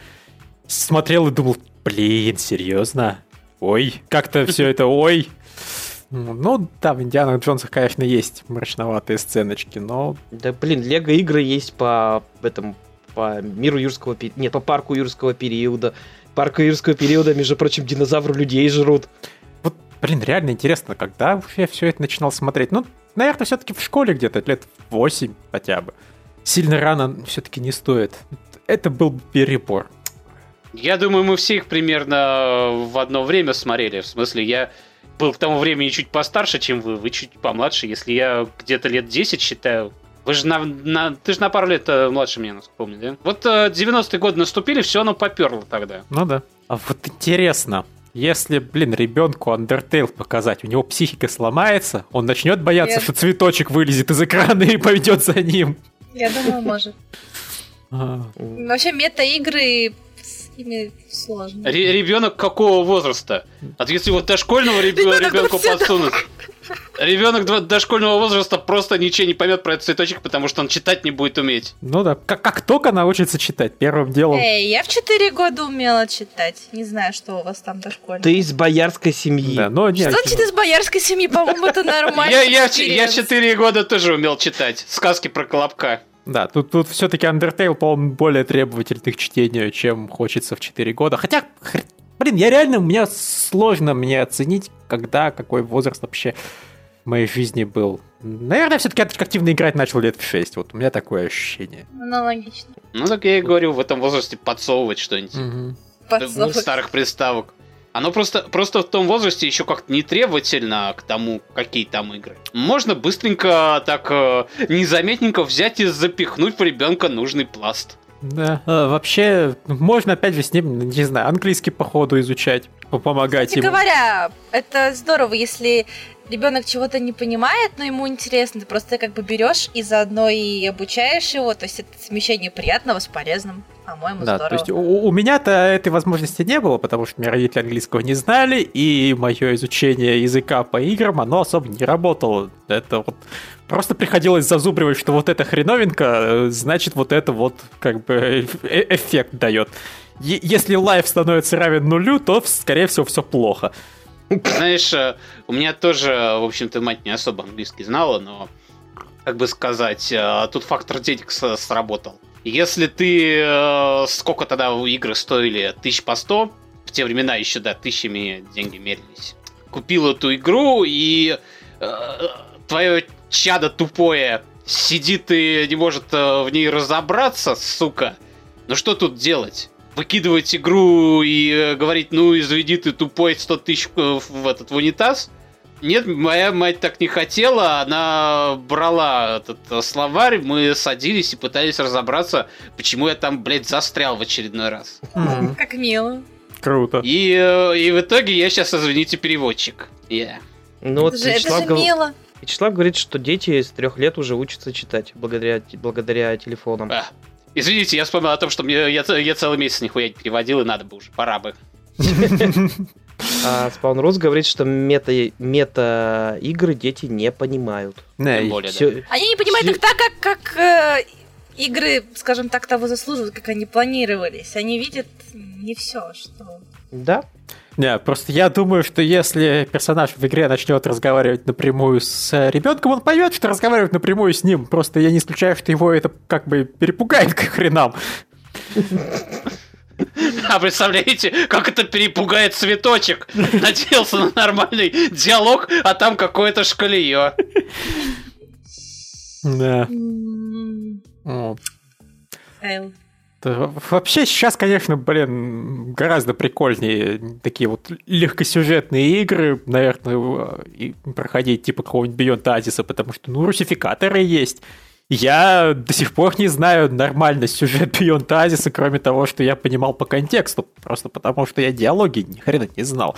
Смотрел и думал, блин, серьезно? Ой, как-то все это, ой. Ну, да, в Индианах Джонсах, конечно, есть мрачноватые сценочки, но Да блин, Лего игры есть по этом по миру юрского периода. Нет, по парку юрского периода. Парку юрского периода, между прочим, динозавры людей жрут. Вот, блин, реально интересно, когда я все это начинал смотреть. Ну, наверное, все-таки в школе где-то лет 8 хотя бы. Сильно рано все-таки не стоит. Это был перебор. Я думаю, мы все их примерно в одно время смотрели. В смысле, я был к тому времени чуть постарше, чем вы, вы чуть помладше. Если я где-то лет 10 считаю, вы же на, на- ты же на пару лет э, младше меня, насколько помню, да? Вот э, 90-е годы наступили, все оно поперло тогда. Ну да. А вот интересно, если, блин, ребенку Undertale показать, у него психика сломается, он начнет бояться, Нет. что цветочек вылезет из экрана и пойдет за ним. Я думаю, может. А, Вообще, мета-игры с ими сложно. Ре- ребенок какого возраста? А если вот дошкольного ребё- Ребёнок ребенку вообще подсунут? Ребенок дошкольного возраста просто ничего не поймет про этот цветочек, потому что он читать не будет уметь. Ну да, как, как только научится читать, первым делом... Эй, я в 4 года умела читать. Не знаю, что у вас там дошкольно. Ты из боярской семьи. Да, но нет, Что значит из боярской семьи? По-моему, это нормально. Я, я, в ч- я в 4 года тоже умел читать сказки про Колобка. Да, тут, тут все-таки Undertale, по-моему, более требовательный к чтению, чем хочется в 4 года. Хотя, хр- блин, я реально, мне сложно мне оценить, когда, какой возраст вообще в моей жизни был. Наверное, все-таки активно играть начал лет в 6. Вот у меня такое ощущение. Ну, логично. Ну так я и говорю, в этом возрасте подсовывать что-нибудь. Ну, Подсовывать. старых приставок. Оно просто, просто в том возрасте еще как-то не требовательно к тому, какие там игры. Можно быстренько, так э, незаметненько взять и запихнуть в ребенка нужный пласт. Да. А, вообще, можно опять же с ним, не знаю, английский по ходу изучать, по- помогать Кстати ему. говоря, это здорово, если ребенок чего-то не понимает, но ему интересно, ты просто как бы берешь и заодно и обучаешь его, то есть это смещение приятного с полезным, по-моему, Да, здорово. то есть у, у меня-то этой возможности не было, потому что меня родители английского не знали, и мое изучение языка по играм, оно особо не работало. Это вот просто приходилось зазубривать, что вот эта хреновинка, э, значит вот это вот как бы э- эффект дает. Е- если лайф становится равен нулю, то, скорее всего, все плохо. Знаешь, э, у меня тоже, в общем-то, мать не особо английский знала, но, как бы сказать, э, тут фактор денег сработал. Если ты, э, сколько тогда игры стоили, тысяч по сто, в те времена еще, да, тысячами деньги мерились. Купил эту игру, и твое чадо тупое сидит и не может э, в ней разобраться, сука. Ну что тут делать? Выкидывать игру и э, говорить, ну изведи ты тупой 100 тысяч э, в этот в унитаз? Нет, моя мать так не хотела, она брала этот э, словарь, мы садились и пытались разобраться, почему я там, блядь, застрял в очередной раз. Как мило. Круто. И, э, и в итоге я сейчас, извините, переводчик. Я. Ну вот это же, это Вячеслав, же гов- мило. Вячеслав говорит, что дети с трех лет уже учатся читать благодаря, благодаря телефонам. А, Извините, я вспомнил о том, что мне, я, я целый месяц нихуя не переводил, и надо бы уже, пора бы. А Spawn Rose говорит, что мета, мета дети не понимают. Не, Тем более, да. Всё- Они не понимают Все- их так, как, как э, игры, скажем так, того заслуживают, как они планировались. Они видят не все, что... Да? Не, просто я думаю, что если персонаж в игре начнет разговаривать напрямую с ребенком, он поймет, что разговаривать напрямую с ним. Просто я не исключаю, что его это как бы перепугает к хренам. А представляете, как это перепугает цветочек? Надеялся на нормальный диалог, а там какое-то шкалье. Да. Вообще сейчас, конечно, блин, гораздо прикольнее такие вот легкосюжетные игры, наверное, и проходить типа какого-нибудь Beyond Oasis, потому что, ну, русификаторы есть. Я до сих пор не знаю нормально сюжет Beyond Oasis, кроме того, что я понимал по контексту, просто потому что я диалоги ни хрена не знал.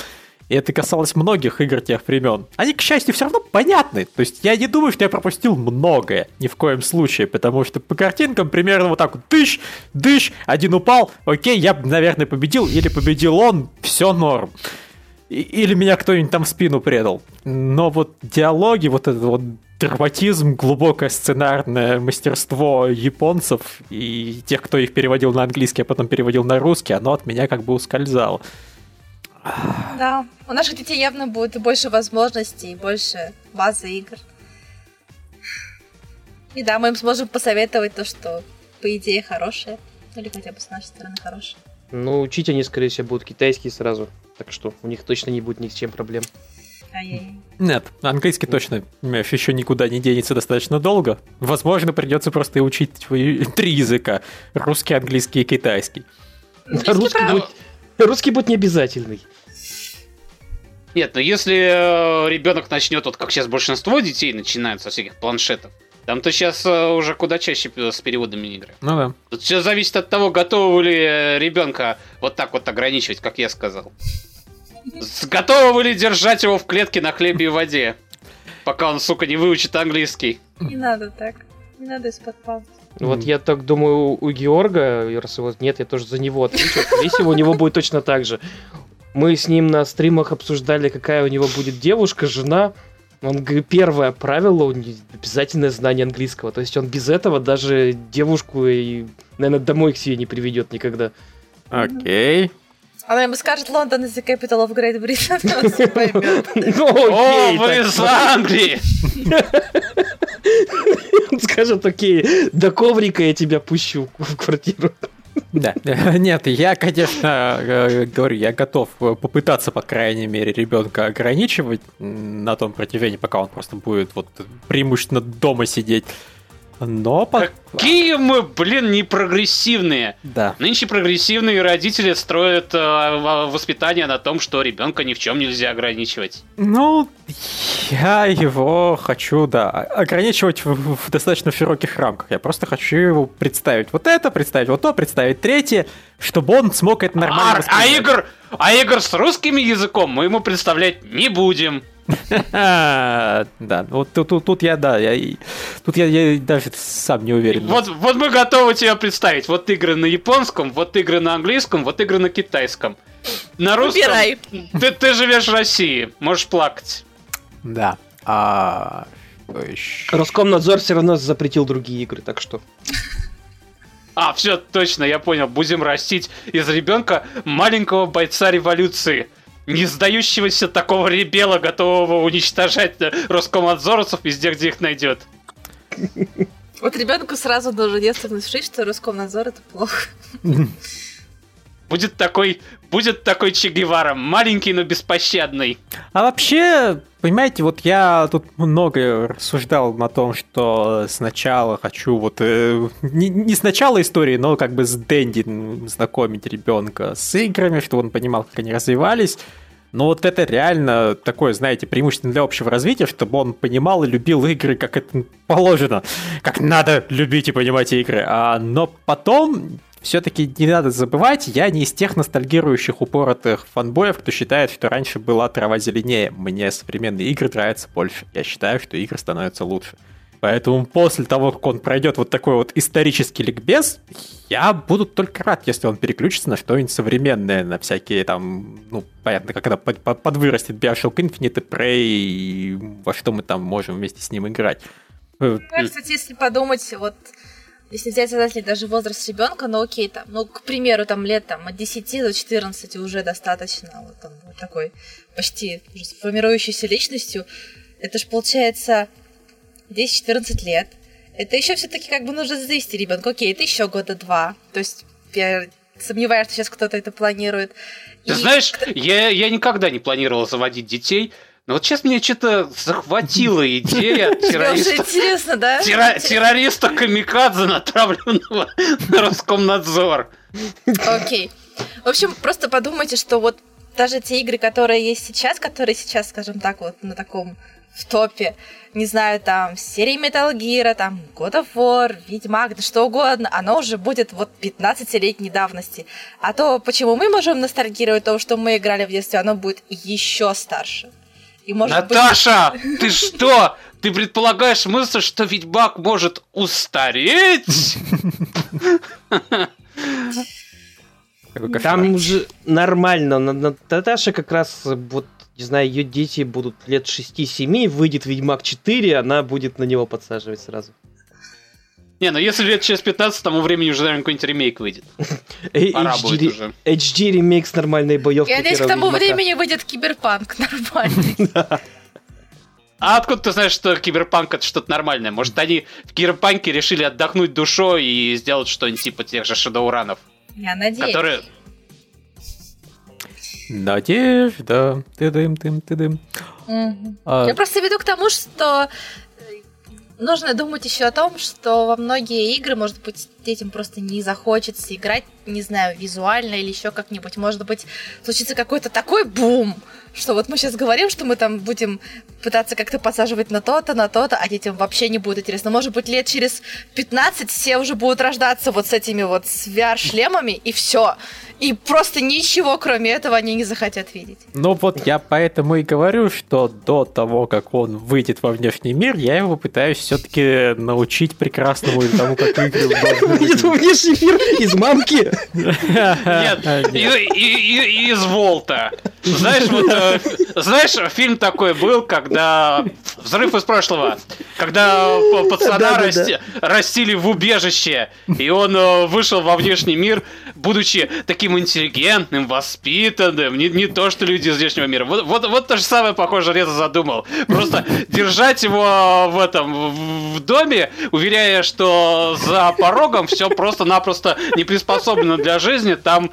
И это касалось многих игр тех времен. Они, к счастью, все равно понятны. То есть я не думаю, что я пропустил многое. Ни в коем случае. Потому что по картинкам примерно вот так вот. Дыщ, дыщ, один упал. Окей, я, наверное, победил. Или победил он. Все норм. Или меня кто-нибудь там в спину предал. Но вот диалоги, вот этот вот драматизм, глубокое сценарное мастерство японцев и тех, кто их переводил на английский, а потом переводил на русский, оно от меня как бы ускользало. Да, у наших детей явно будет больше возможностей, больше базы игр. И да, мы им сможем посоветовать то, что по идее хорошее. Или хотя бы с нашей стороны хорошее. Ну, учить они, скорее всего, будут китайские сразу. Так что у них точно не будет ни с чем проблем. Ай-яй-яй. Нет, английский точно еще никуда не денется достаточно долго. Возможно, придется просто учить три языка. Русский, английский и китайский. Русский правда, будет, русский будет не обязательный. Нет, но если ребенок начнет, вот как сейчас большинство детей начинают со всяких планшетов, там то сейчас уже куда чаще с переводами игры. Ну да. Тут все зависит от того, готовы ли ребенка вот так вот ограничивать, как я сказал. Готовы вы ли держать его в клетке на хлебе и воде, пока он, сука, не выучит английский? Не надо так. Не надо из-под палки. Вот я так думаю, у Георга, раз его нет, я тоже за него отвечу. Скорее всего, у него будет точно так же. Мы с ним на стримах обсуждали, какая у него будет девушка, жена. Он первое правило у него обязательное знание английского. То есть он без этого даже девушку и, наверное, домой к себе не приведет никогда. Окей. Она ему скажет, Лондон is the capital of Great Britain, он все поймет. Ну, О, окей, вы из Англии! Он скажет, окей, до коврика я тебя пущу в квартиру. Да. Нет, я, конечно, э, говорю, я готов э, попытаться, по крайней мере, ребенка ограничивать на том протяжении, пока он просто будет вот преимущественно дома сидеть. Но по- Какие мы, блин, непрогрессивные. Да. Нынче прогрессивные родители строят э, в- воспитание на том, что ребенка ни в чем нельзя ограничивать. Ну, я его хочу, да, ограничивать в, в достаточно широких рамках. Я просто хочу его представить вот это, представить вот то, представить третье, чтобы он смог это нормально А, а воспринимать. игр, а игр с русским языком мы ему представлять не будем. Да, вот тут, я, да, тут я, даже сам не уверен. Вот, вот мы готовы тебя представить. Вот игры на японском, вот игры на английском, вот игры на китайском. На русском Выбирай. ты, ты живешь в России, можешь плакать. Да. А? Роскомнадзор все равно запретил другие игры, так что... А, все, точно, я понял. Будем растить из ребенка маленького бойца революции. Не сдающегося такого ребела, готового уничтожать э, Роскомнадзорцев везде, где их найдет. Вот ребенку сразу нужно детство внушить, что Роскомнадзор это плохо. Будет такой, будет такой Че Гевара, маленький, но беспощадный. А вообще, понимаете, вот я тут много рассуждал на том, что сначала хочу вот э, не, не с истории, но как бы с Дэнди знакомить ребенка с играми, чтобы он понимал, как они развивались. Но вот это реально такое, знаете, преимущественно для общего развития, чтобы он понимал и любил игры, как это положено, как надо любить и понимать игры. А, но потом все-таки не надо забывать, я не из тех ностальгирующих упоротых фанбоев, кто считает, что раньше была трава зеленее. Мне современные игры нравятся больше. Я считаю, что игры становятся лучше. Поэтому после того, как он пройдет вот такой вот исторический ликбез, я буду только рад, если он переключится на что-нибудь современное, на всякие там, ну, понятно, когда под, под- подвырастет Bioshock Infinite Prey, и во что мы там можем вместе с ним играть. Э, Ну, кстати, если подумать, вот если взять задатель даже возраст ребенка, ну окей, там, ну, к примеру, там лет там, от 10 до 14 уже достаточно, вот он будет такой почти уже формирующейся личностью, это ж получается 10-14 лет. Это еще все-таки как бы нужно завести ребенка. Окей, это еще года два. То есть я сомневаюсь, что сейчас кто-то это планирует. Ты И знаешь, я, я никогда не планировал заводить детей, но вот сейчас мне что-то захватила идея террориста. интересно, да? терро- террориста Камикадзе, натравленного на Роскомнадзор. Окей. В общем, просто подумайте, что вот даже те игры, которые есть сейчас, которые сейчас, скажем так, вот на таком в топе, не знаю, там, серии Metal Gear, там, God of War, Ведьмак, да что угодно, оно уже будет вот 15-летней давности. А то, почему мы можем ностальгировать то, что мы играли в детстве, оно будет еще старше. И может быть... Наташа, ты что? Ты предполагаешь мысль, что Ведьмак может устареть? Там уже нормально. На- на- Наташа как раз, вот, не знаю, ее дети будут лет 6-7, выйдет Ведьмак 4, она будет на него подсаживать сразу. Не, ну если лет через 15, тому времени уже, наверное, какой-нибудь ремейк выйдет. Пора HD, будет уже. HD ремейк с нормальной боевкой. Я надеюсь, к тому времени выйдет киберпанк нормальный. А откуда ты знаешь, что киберпанк это что-то нормальное? Может, они в киберпанке решили отдохнуть душой и сделать что-нибудь типа тех же шедоуранов, Я надеюсь. которые... Надежда, ты-дым, тым, ты-дым. Мгм. А, Я просто веду к тому, что нужно думать еще о том, что во многие игры, может быть, детям просто не захочется играть, не знаю, визуально или еще как-нибудь. Может быть, случится какой-то такой бум, что вот мы сейчас говорим, что мы там будем пытаться как-то подсаживать на то-то, на то-то, а детям вообще не будет интересно. Может быть, лет через 15 все уже будут рождаться вот с этими вот с VR-шлемами, и все. И просто ничего, кроме этого, они не захотят видеть. Ну вот я поэтому и говорю, что до того, как он выйдет во внешний мир, я его пытаюсь все-таки научить прекрасному тому, как игры Выйдет во внешний мир из мамки. Нет, и- и- и- из Волта. Знаешь, вот, э, знаешь, фильм такой был, когда взрыв из прошлого, когда пацана расти- растили в убежище, и он э, вышел во внешний мир, будучи таким интеллигентным, воспитанным, не, не то, что люди из внешнего мира. Вот, вот, вот то же самое, похоже, Реза задумал. Просто держать его в этом в доме, уверяя, что за порогом все просто-напросто не приспособлено для жизни. Там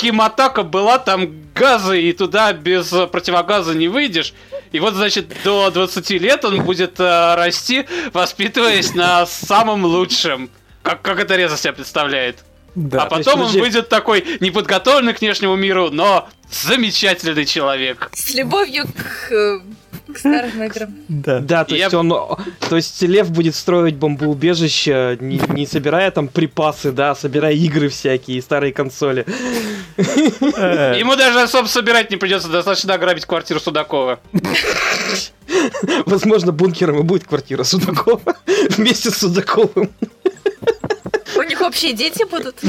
химатака была, там газы, и туда без противогаза не выйдешь. И вот, значит, до 20 лет он будет э, расти, воспитываясь на самом лучшем. Как, как это Реза себя представляет. Да. а потом он подожди. выйдет такой неподготовленный к внешнему миру, но замечательный человек. С любовью к, э, к старым играм. Да. Да, то Я- есть он, то есть Лев будет строить бомбоубежище, не, не собирая там припасы, да, а собирая игры всякие, старые консоли. Э, Ему даже особо собирать не придется, достаточно ограбить квартиру Судакова. Возможно, бункером и будет квартира Судакова вместе с Судаковым. У них общие дети будут.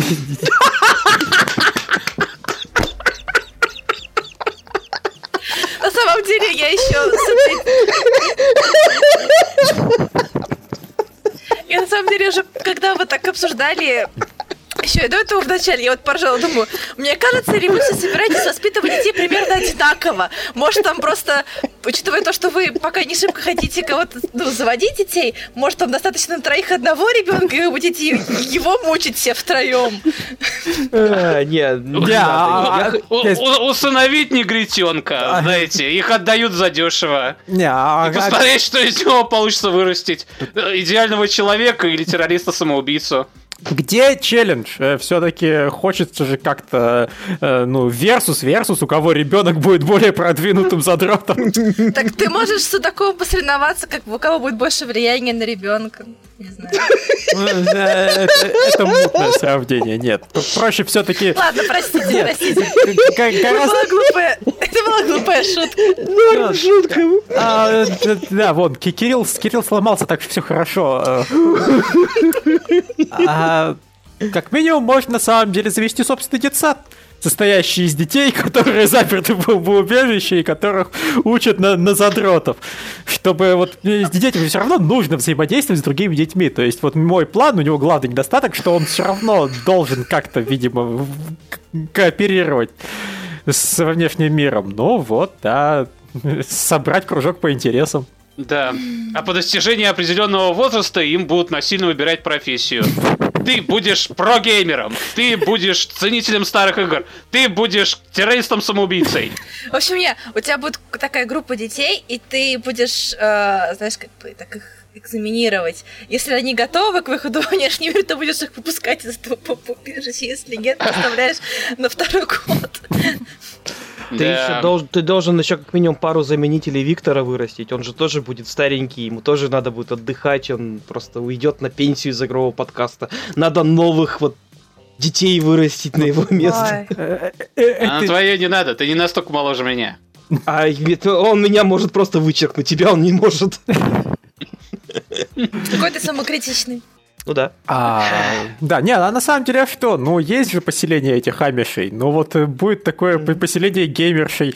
На самом деле, я еще. Я на самом деле уже, когда вы так обсуждали еще и до этого вначале, я вот поржала, думаю, мне кажется, или вы все собираетесь воспитывать детей примерно одинаково. Может, там просто, учитывая то, что вы пока не шибко хотите кого-то ну, заводить детей, может, там достаточно на троих одного ребенка, и вы будете его мучить все втроем. А, Не, не Не, а- у- Усыновить негритенка, знаете, их отдают задешево. Не, а- И посмотреть, что из него получится вырастить. Э, Идеального человека или террориста-самоубийцу. Где челлендж? Все-таки хочется же как-то, э, ну, версус, версус, у кого ребенок будет более продвинутым задротом. Так ты можешь с такого посоревноваться, как у кого будет больше влияния на ребенка. Не знаю. Э, Это мутное сравнение, нет. Проще все-таки... Ладно, простите, простите. Это была глупая, это была глупая шутка. А, д- Да, вон, Ки- Кирилл, Кирилл сломался, так что все хорошо. А, Как минимум, можно на самом деле завести собственный детсад, состоящий из детей, которые заперты в убежище и которых учат на, на задротов. Чтобы вот с детьми все равно нужно взаимодействовать с другими детьми. То есть вот мой план, у него главный недостаток, что он все равно должен как-то, видимо, кооперировать с внешним миром. Ну вот, да, собрать кружок по интересам. Да. А по достижении определенного возраста им будут насильно выбирать профессию. Ты будешь прогеймером, ты будешь ценителем старых игр, ты будешь террористом-самоубийцей. В общем, я, у тебя будет такая группа детей, и ты будешь, э, знаешь, как бы так их экзаменировать. Если они готовы к выходу в внешний мир, то будешь их выпускать из этого убежища. Если нет, то оставляешь на второй год. Ты Да. еще должен, ты должен еще как минимум пару заменителей Виктора вырастить. Он же тоже будет старенький, ему тоже надо будет отдыхать, он просто уйдет на пенсию из игрового подкаста. Надо новых вот детей вырастить на его место. А на твое не надо, ты не настолько моложе меня. А он меня может просто вычеркнуть, тебя он не может. Какой ты самокритичный. Ну да. А, да, не, а на самом деле а что? Ну, есть же поселение этих амишей. Ну, вот э, будет такое по- поселение геймершей.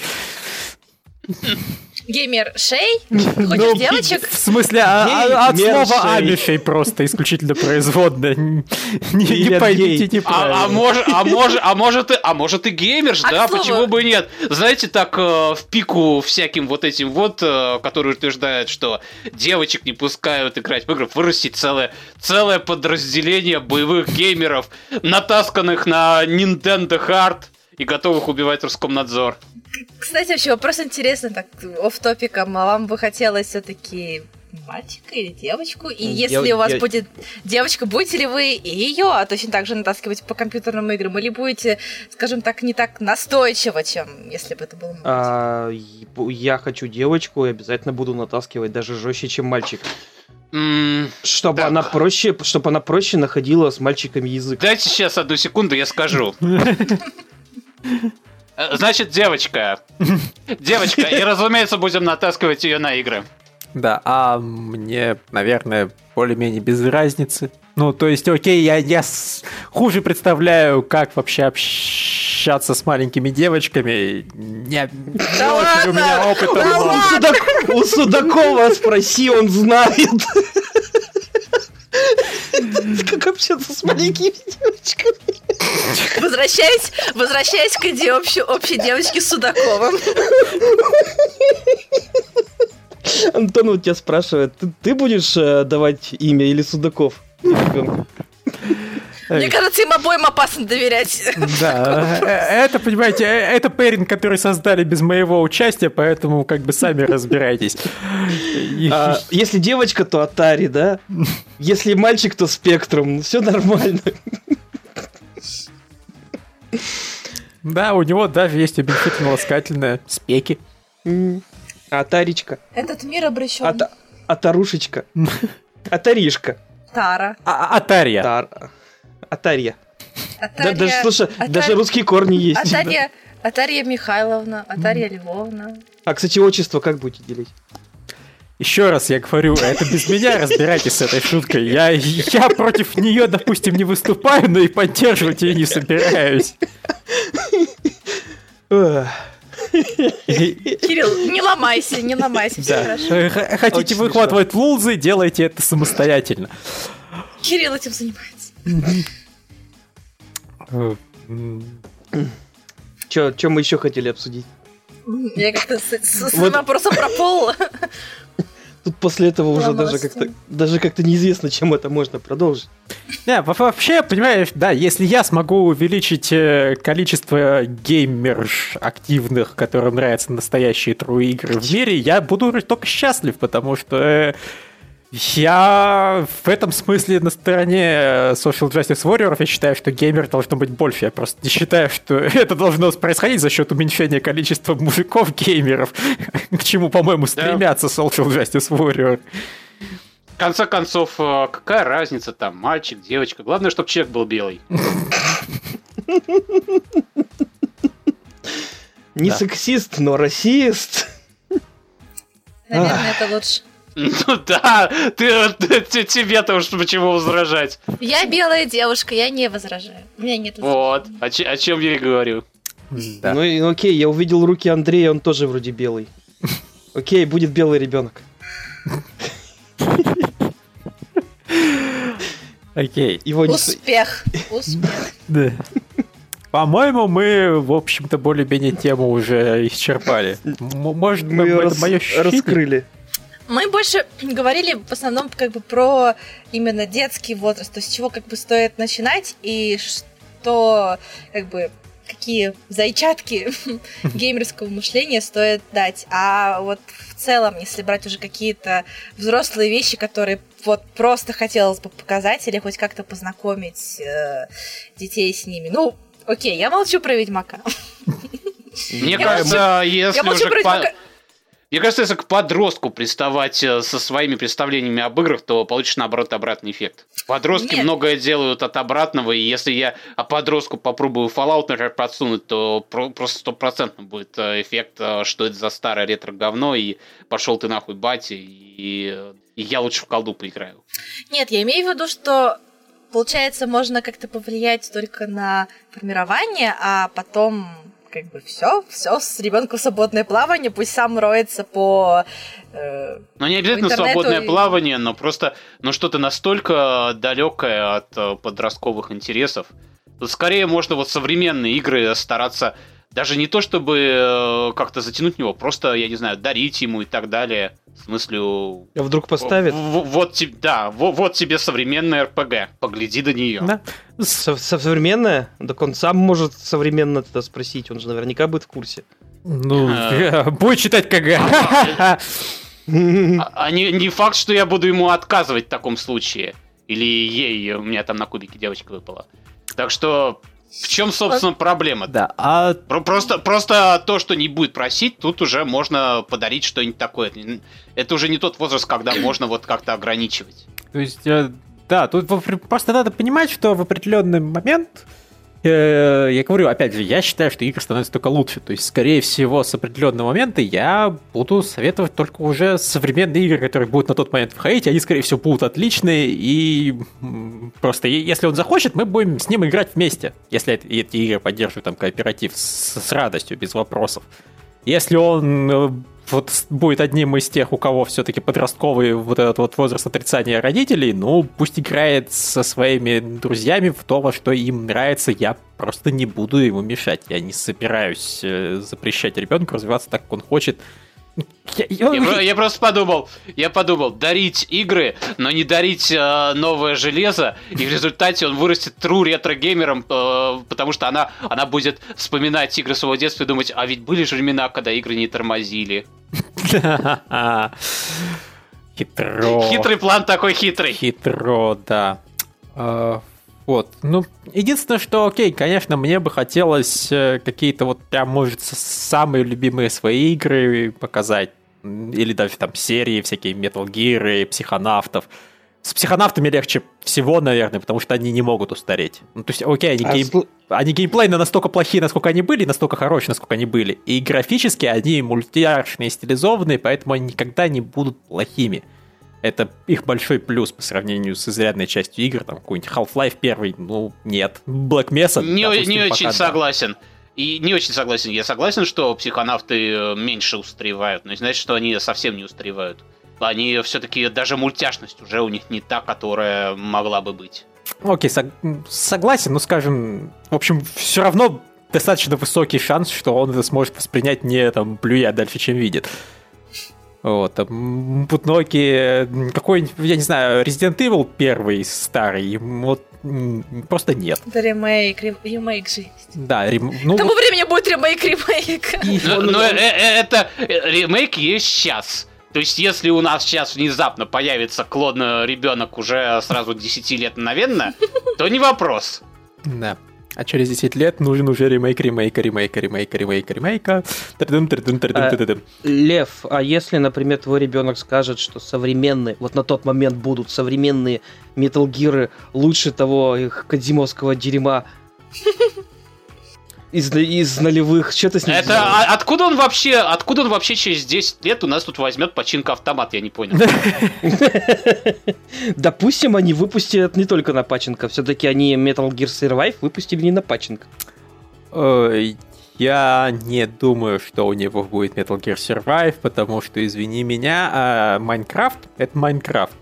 Геймер Шей? Хочешь Ну, девочек? В смысле, а- а- от слова Геймершей. амишей просто исключительно производная. Не, поймите неправильно. может, а может, а может и, а может и геймерш, да? Почему бы и нет? Знаете, так э, в пику всяким вот этим вот, э, которые утверждают, что девочек не пускают играть в игры, вырастить целое, целое подразделение боевых геймеров, натасканных на Nintendo Hard и готовых убивать Роскомнадзор. Кстати, вообще вопрос интересный, так, оф топиком а вам бы хотелось все-таки мальчика или девочку? И М, если я- у вас я- будет девочка, будете ли вы и ее а точно так же натаскивать по компьютерным играм? Или будете, скажем так, не так настойчиво, чем если бы это был мальчик? А, я хочу девочку и обязательно буду натаскивать даже жестче, чем мальчик. М, Чтобы Так. она проще, чтобы она проще находила с мальчиками язык. Дайте сейчас одну секунду, я скажу. Э, Значит, девочка. Девочка, и, разумеется, будем натаскивать ее на игры. Да, а мне, наверное, более-менее без разницы. Ну, то есть, окей, я, я с- хуже представляю, как вообще общаться с маленькими девочками. Не, Да очень у меня ладно! опыта Да. У, Судак- у Судакова спроси, он знает. Как общаться с маленькими девочками. Возвращаясь, возвращаясь к идее общей, общей девочки с Судаковым. Антон вот тебя спрашивает, ты, ты будешь э, давать имя или Судаков? Мне кажется, им обоим опасно доверять. Да, э, это, понимаете, э, это пэринг, который создали без моего участия, поэтому как бы сами разбирайтесь. А, если девочка, то Атари, да? Если мальчик, то Спектрум. Все нормально. Да, у него даже есть уменьшительно-ласкательное спеки. М, Атаричка. Этот мир обращен Ата- Атарушечка. Атаришка. Тара. А- Атария. Тар. Атария. Да, даже, слушай, Атария- даже русские корни есть. да. Атария, Атария Михайловна, Атария Львовна. А, кстати, отчество как будете делить? Еще раз я говорю, это без меня разбирайтесь с этой шуткой. Я, я против нее, допустим, не выступаю, но и поддерживать ее не собираюсь. Кирилл, не ломайся, не ломайся, все Да. хорошо. Э, Хотите Очень выхватывать лулзы, делайте это самостоятельно. Кирилл этим занимается. Че, чем мы еще хотели обсудить? Я как-то с, с- с Вот. вопросом про пол. Тут после этого уже даже как-то даже как-то неизвестно, чем это можно продолжить. Не, во- вообще, понимаешь, да, если я смогу увеличить э, количество геймерш активных, которым нравятся настоящие true игры в мире, я буду только счастлив, потому что э, я в этом смысле на стороне э, Social Justice Warrior. Я считаю, что геймер должно быть больше. Я просто не считаю, что это должно происходить за счет уменьшения количества мужиков-геймеров, к чему, по-моему, стремятся Social Justice Warrior. В конце концов, э, какая разница там, мальчик, девочка. Главное, чтобы человек был белый. Не сексист, но расист. Наверное, это лучше. Ну да, ты, ты- ты- тебе-то уж почему возражать. Я белая девушка, я не возражаю. У меня нет Вот, о, че- о чем я и говорю. Да. Ну и ну, окей, я увидел руки Андрея, он тоже вроде белый. Окей, будет белый ребенок. Окей. Его. Успех. Успех. Да. По-моему, мы, в общем-то, более-менее тему уже исчерпали. Может, Мы это ее рас- мое ощущение? раскрыли. Мы больше говорили в основном как бы про именно детский возраст, то есть с чего как бы стоит начинать и что как бы какие зайчатки геймерского мышления стоит дать. А вот в целом, если брать уже какие-то взрослые вещи, которые вот просто хотелось бы показать или хоть как-то познакомить э, детей с ними. Ну, окей, я молчу про Ведьмака. Мне Я кажется, если Я молчу уже про Ведьмака. Мне кажется, если к подростку приставать э, со своими представлениями об играх, то получишь, наоборот, обратный эффект. Подростки Нет. многое делают от обратного, и если я а подростку попробую Fallout, например, подсунуть, то про- просто стопроцентно будет э, эффект, э, что это за старое ретро-говно, и пошел ты нахуй, батя, и, и я лучше в колду поиграю. Нет, я имею в виду, что получается, можно как-то повлиять только на формирование, а потом как бы все, все, с ребенком свободное плавание, пусть сам роется по... э, Ну, не обязательно свободное и- плавание, но просто ну, что-то настолько далекое от э, подростковых интересов. Тут скорее можно вот современные игры стараться даже не то, чтобы э, как-то затянуть него, просто, я не знаю, дарить ему и так далее. В смысле... А вдруг поставит? в- в- Вот, да, во- вот тебе современная РПГ. Погляди до нее. Да. Со- со- современная? Так он сам может современно это спросить, он же наверняка будет в курсе. Ну, А. будет читать КГ. А, а не, не факт, что я буду ему отказывать в таком случае. Или ей, у меня там на кубике девочка выпала. Так что в чем, собственно, проблема? Да, а Про- Просто, просто то, что не будет просить, тут уже можно подарить что-нибудь такое. Это уже не тот возраст, когда можно вот как-то ограничивать. То есть, э, да, тут просто надо понимать, что в определенный момент я говорю, опять же, я считаю, что игры становятся только лучше. То есть, скорее всего, с определенного момента я буду советовать только уже современные игры, которые будут на тот момент входить. Они, скорее всего, будут отличные. И просто, если он захочет, мы будем с ним играть вместе. Если эти игры поддерживают там кооператив с, с радостью, без вопросов. Если он э, вот будет одним из тех, у кого все-таки подростковый вот этот вот возраст отрицания родителей, ну, пусть играет со своими друзьями в то, во что им нравится, я просто не буду ему мешать. Я не собираюсь э, запрещать ребенку развиваться так, как он хочет. Я, я, я просто подумал, я подумал, дарить игры, но не дарить э, новое железо, и в результате он вырастет true ретро-геймером, э, потому что она, она будет вспоминать игры своего детства и думать, а ведь были же времена, когда игры не тормозили. Хитро. Хитрый план такой хитрый. Хитро, да. Вот. Ну, единственное, что, окей, конечно, мне бы хотелось э, какие-то вот прям, может, самые любимые свои игры показать. Или даже там серии, всякие Metal Gear, психонавтов. С психонавтами легче всего, наверное, потому что они не могут устареть. Ну, то есть, окей, они, а гейм... сл... они геймплейно настолько плохие, насколько они были, настолько хорошие, насколько они были. И графически они мультяшные, стилизованные, поэтому они никогда не будут плохими. Это их большой плюс по сравнению с изрядной частью игр, там какой-нибудь Half-Life первый, ну, нет. Black Mesa, Не, допустим, не очень согласен. И не очень согласен. Я согласен, что психонавты э, меньше устаревают, но не значит, что они совсем не устаревают они все-таки даже мультяшность уже у них не та, которая могла бы быть. Окей, сог- согласен, но скажем, в общем, все равно достаточно высокий шанс, что он это сможет воспринять не там плюя дальше, чем видит. Вот, там, Путноки, какой, я не знаю, Resident Evil первый, старый, вот просто нет. Это ремейк, ремейк же есть. Да, рем... ну, К тому времени будет ремейк ремейка. Но, но э, э, это ремейк есть сейчас. То есть, если у нас сейчас внезапно появится клон э, ребенок уже сразу 10 лет мгновенно, то не вопрос. Да. А через 10 лет нужен уже ремейк, ремейка, ремейка, ремейка, ремейка, ремейка. А, Лев, а если, например, твой ребенок скажет, что современные, вот на тот момент будут современные Metal Gear лучше того их кадзимовского дерьма, из, из нулевых. Что ты с ним Это а, откуда он вообще, откуда он вообще через 10 лет у нас тут возьмет починка автомат, я не понял. Допустим, они выпустят не только на пачинка, все-таки они Metal Gear Survive выпустили не на пачинка. Я не думаю, что у него будет Metal Gear Survive, потому что, извини меня, а Майнкрафт — это Майнкрафт.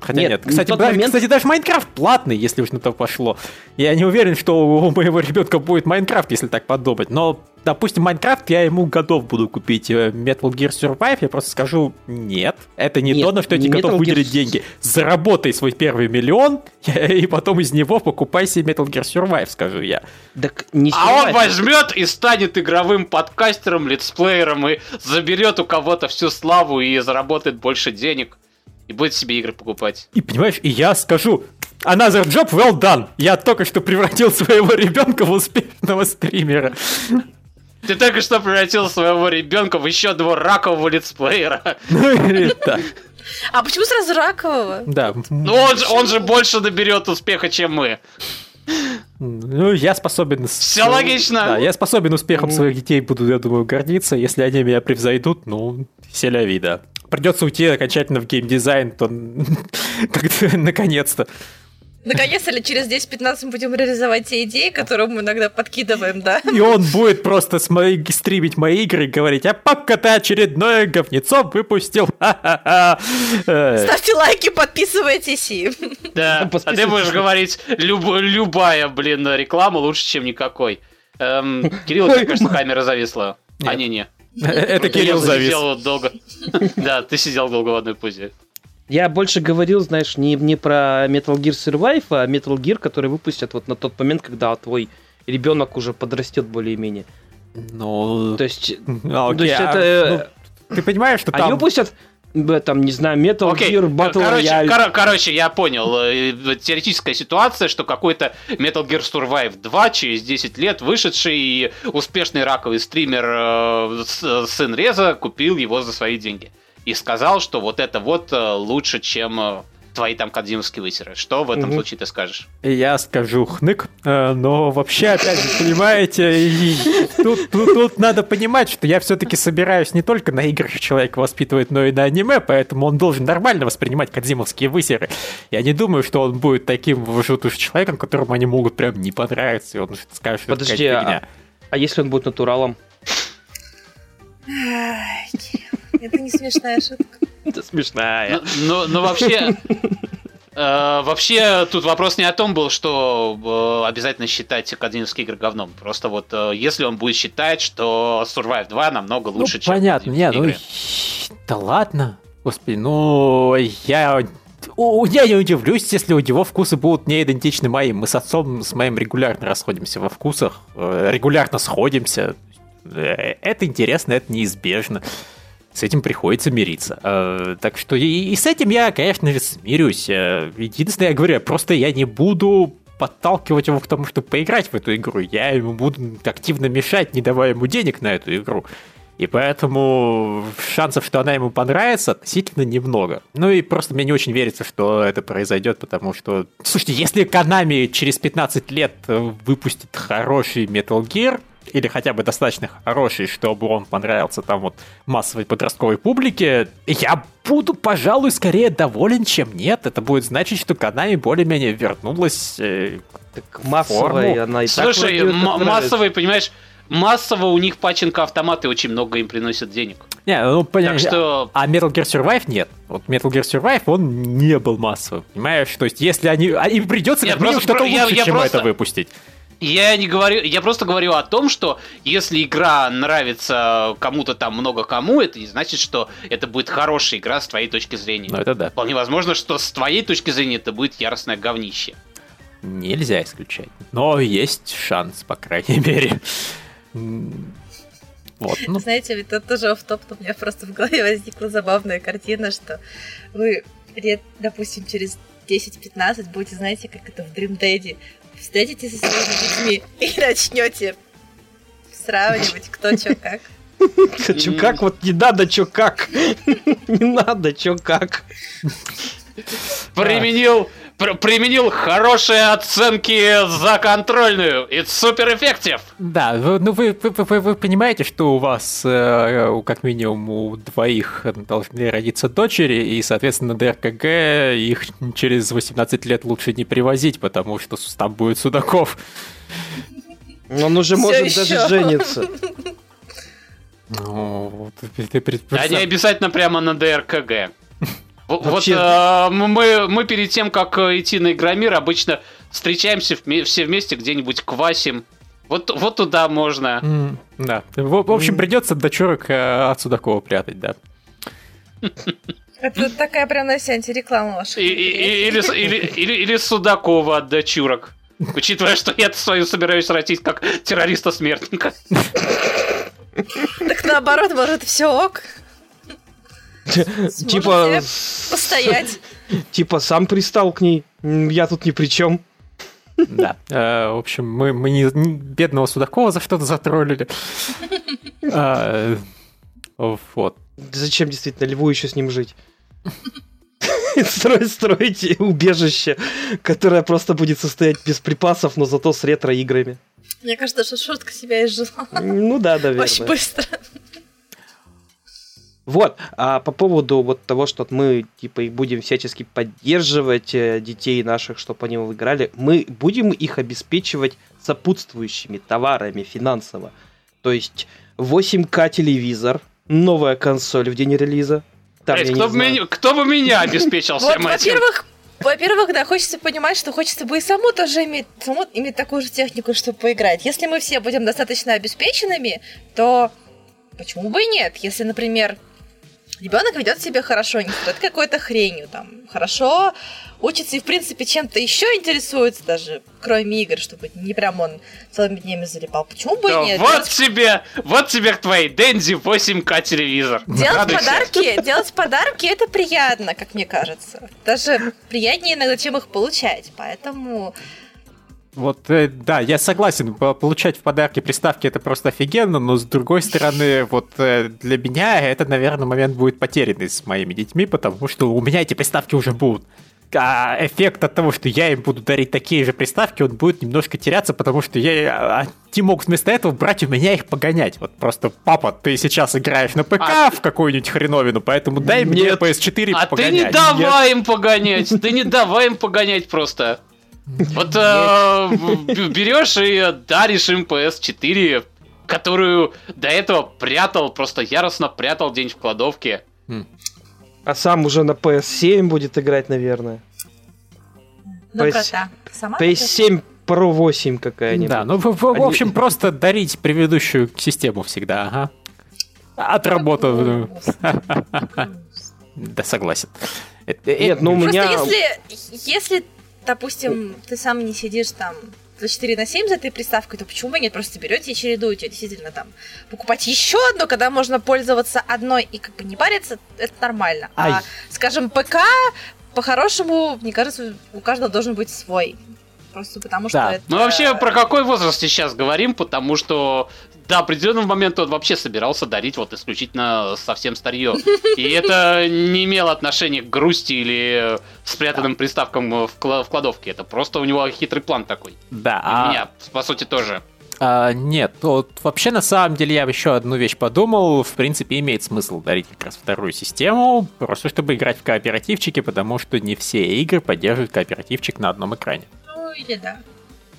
Хотя нет, нет. Кстати, даже, момент... кстати, даже Майнкрафт платный, если уж на то пошло. Я не уверен, что у моего ребенка будет Майнкрафт, если так подумать. Но, допустим, Майнкрафт я ему готов буду купить. Э, Metal Gear Survive я просто скажу, нет, это не нет, то, на что я готов Metal выделить Gear... деньги. Заработай свой первый миллион, и потом из него покупай себе Metal Gear Survive, скажу я. Так не а он возьмет и станет игровым подкастером, летсплеером и заберет у кого-то всю славу и заработает больше денег и будет себе игры покупать. И понимаешь, и я скажу, Another job well done. Я только что превратил своего ребенка в успешного стримера. Ты только что превратил своего ребенка в еще одного ракового летсплеера. Ну. А почему сразу ракового? Да. Ну он же, он же больше наберет успеха, чем мы. Ну, я способен... Все логично. Да, я способен успехом своих детей, буду, я думаю, гордиться. Если они меня превзойдут, ну, селя вида придется уйти окончательно в геймдизайн, то как-то наконец-то. Наконец-то ли через 10-15 мы будем реализовать те идеи, которые мы иногда подкидываем, да? И он будет просто смотри, стримить мои игры и говорить, а папка ты очередное говнецо выпустил. Ставьте лайки, подписывайтесь и... Да, а ты будешь говорить, любая, блин, реклама лучше, чем никакой. Эм, Кирилл, тебе кажется, камера зависла. А, не-не. Это Кирилл завис. долго. Да, ты сидел долго в одной позе. Я больше говорил, знаешь, не, не про Metal Gear Survive, а Metal Gear, который выпустят вот на тот момент, когда твой ребенок уже подрастет более-менее. Ну, то есть, а, то есть это... Ну, ты понимаешь, что там... Они выпустят там, не знаю, Metal okay. Gear Battle короче, Royale. Кор- короче, я понял. Э, теоретическая ситуация, что какой-то Metal Gear Survive 2 через 10 лет вышедший и успешный раковый стример э, сын Реза купил его за свои деньги. И сказал, что вот это вот э, лучше, чем твои там кадзимовские высеры. Что в этом Мгм. случае ты скажешь? Я скажу хнык, э, но вообще, опять же, понимаете, тут, тут- тут надо понимать, что я все-таки собираюсь не только на играх человека воспитывать, но и на аниме, поэтому он должен нормально воспринимать кадзимовские высеры. Я не думаю, что он будет таким вот уж человеком, которому они могут прям не понравиться, и он скажет, что это Подожди, какая-то а, а если он будет натуралом? Ай, Это не смешная шутка. Это смешная. Ну, ну, ну, вообще... э, Вообще, тут вопрос не о том был, что э, обязательно считать академические игры говном. Просто вот э, если он будет считать, что Survive 2 намного Ну, лучше, чем понятно, не, академические ну, игры. да ладно, господи, ну, я, у- я не удивлюсь, если у него вкусы будут не идентичны моим. Мы с отцом, с моим регулярно расходимся во вкусах, э, регулярно сходимся. Э, Это интересно, это неизбежно. С этим приходится мириться. Э, Так что и, и с этим я, конечно же, смирюсь. Э, Единственное, я говорю, просто я не буду подталкивать его к тому, чтобы поиграть в эту игру. Я ему буду активно мешать, не давая ему денег на эту игру. И поэтому шансов, что она ему понравится, относительно немного. Ну и просто мне не очень верится, что это произойдет, потому что... Слушайте, если Konami через 15 лет выпустит хороший Metal Gear, или хотя бы достаточно хороший, чтобы он понравился там вот массовой подростковой публике, я буду, пожалуй, скорее доволен, чем нет. Это будет значить, что Konami более-менее вернулась э, Так массовая форму. она и так Слушай, вроде м- массовый, понимаешь, массово у них паченко-автоматы очень много им приносят денег. Не, ну, Так понятно. что А Metal Gear Survive нет. Вот Metal Gear Survive, он не был массовым. Понимаешь? То есть, если они... а Им придется Я как минимум просто что-то я- лучше, я чем просто- это выпустить. Я не говорю, я просто говорю о том, что если игра нравится кому-то там много кому, это не значит, что это будет хорошая игра с твоей точки зрения. Ну, это да. Вполне возможно, что с твоей точки зрения это будет яростное говнище. Нельзя исключать. Но есть шанс, по крайней мере. Вот, ну, Знаете, ведь это тоже в топ, у меня просто в голове возникла забавная картина, что вы лет, допустим, через 10-15 будете, знаете, как это в Dream Daddy, встретитесь со своими детьми и начнете сравнивать, кто что как. Чё как, вот не надо, чё как. Не надо, чё как. Применил, пр- применил хорошие оценки за контрольную. It's супер эффектив. да, ну вы, вы, вы- вы понимаете, что у вас, э, у- как минимум, у двоих должны родиться дочери, и, соответственно, ДРКГ их через 18 лет лучше не привозить, потому что там будет Судаков. Он уже Всё может ещё. даже жениться. Ну, ты- ты пред- А не обязательно прямо на ДРКГ. Вот Вообще- э, мы, мы перед тем, как э, идти на Игромир, обычно встречаемся все вместе где-нибудь квасим. Вот, вот туда можно. М, Да. В, в общем, придется дочурок э, от Судакова прятать, да. Это такая прям на себе антиреклама ваша. Или, с- или, или, или Судакова от дочурок. Учитывая, что я свою собираюсь ротить как террориста-смертника. Так наоборот, может, все ок. Типа, постоять. типа сам пристал к ней. Я тут ни при чем. Да. Э, В общем, мы, мы не, не- бедного Судакова за что-то затроллили. А, Вот. Зачем действительно льву еще с ним жить? Строить, строить убежище, которое просто будет состоять без припасов, но зато с ретро-играми. Мне кажется, что шутка себя изжила. Ну да, Очень наверное. быстро. Вот, а по поводу вот того, что мы типа и будем всячески поддерживать э, детей наших, чтобы они играли, мы будем их обеспечивать сопутствующими товарами финансово. То есть 8К телевизор, новая консоль в день релиза. Там, не кто, бы меня, кто бы меня обеспечил Вот, всем этим? во-первых, во-первых, да, хочется понимать, что хочется бы и саму тоже иметь, саму иметь такую же технику, чтобы поиграть. Если мы все будем достаточно обеспеченными, то почему бы и нет? Если, например, ребенок ведет себя хорошо, не стоит какой-то хренью, там, хорошо учится и, в принципе, чем-то еще интересуется, даже кроме игр, чтобы не прям он целыми днями залипал. Почему бы Да, и нет? вот Делать- тебе, вот тебе к твоей Дэнди 8К телевизор. Делать Радуйся. подарки, делать подарки это приятно, как мне кажется. Даже приятнее иногда, чем их получать. Поэтому Вот, э, да, я согласен, по- получать в подарки приставки это просто офигенно, но с другой стороны, вот э, для меня это, наверное, момент будет потерянный с моими детьми, потому что у меня эти приставки уже будут. а, эффект от того, что я им буду дарить такие же приставки, он будет немножко теряться, потому что я, они могут вместо этого брать у меня их погонять. Вот просто, папа, ты сейчас играешь на п.к. а... в какую-нибудь хреновину, поэтому дай Нет. мне PS4 а погонять. А ты не давай Нет. им погонять, ты не давай им погонять просто. Вот э, берешь и даришь им PS4, которую до этого прятал, просто яростно прятал день в кладовке. Хм. А сам уже на PS7 будет играть, наверное. Ну, PS... Сама PS7 Pro 8 какая-нибудь. Да, ну, в, в, в общем, просто дарить предыдущую систему всегда, ага. Отработал. Да, согласен. Нет, ну у меня... Просто если, если, допустим, ты сам не сидишь там за 4 на 7 за этой приставкой, то почему вы нет? Просто берете и чередуете. Действительно, там, покупать еще одно, когда можно пользоваться одной и как бы не париться, это нормально. А, Ай. А, скажем, ПК, по-хорошему, мне кажется, у каждого должен быть свой. Просто потому что да. это... Ну вообще, про какой возраст сейчас говорим, потому что до определенного момента он вообще собирался дарить вот исключительно совсем старье. И это не имело отношения к грусти или спрятанным приставкам в кладовке. Это просто у него хитрый план такой. Да. И а... меня, по сути, тоже. А, нет, вот вообще на самом деле я еще одну вещь подумал. В принципе, имеет смысл дарить как раз вторую систему, просто чтобы играть в кооперативчики, потому что не все игры поддерживают кооперативчик на одном экране. Ну или да.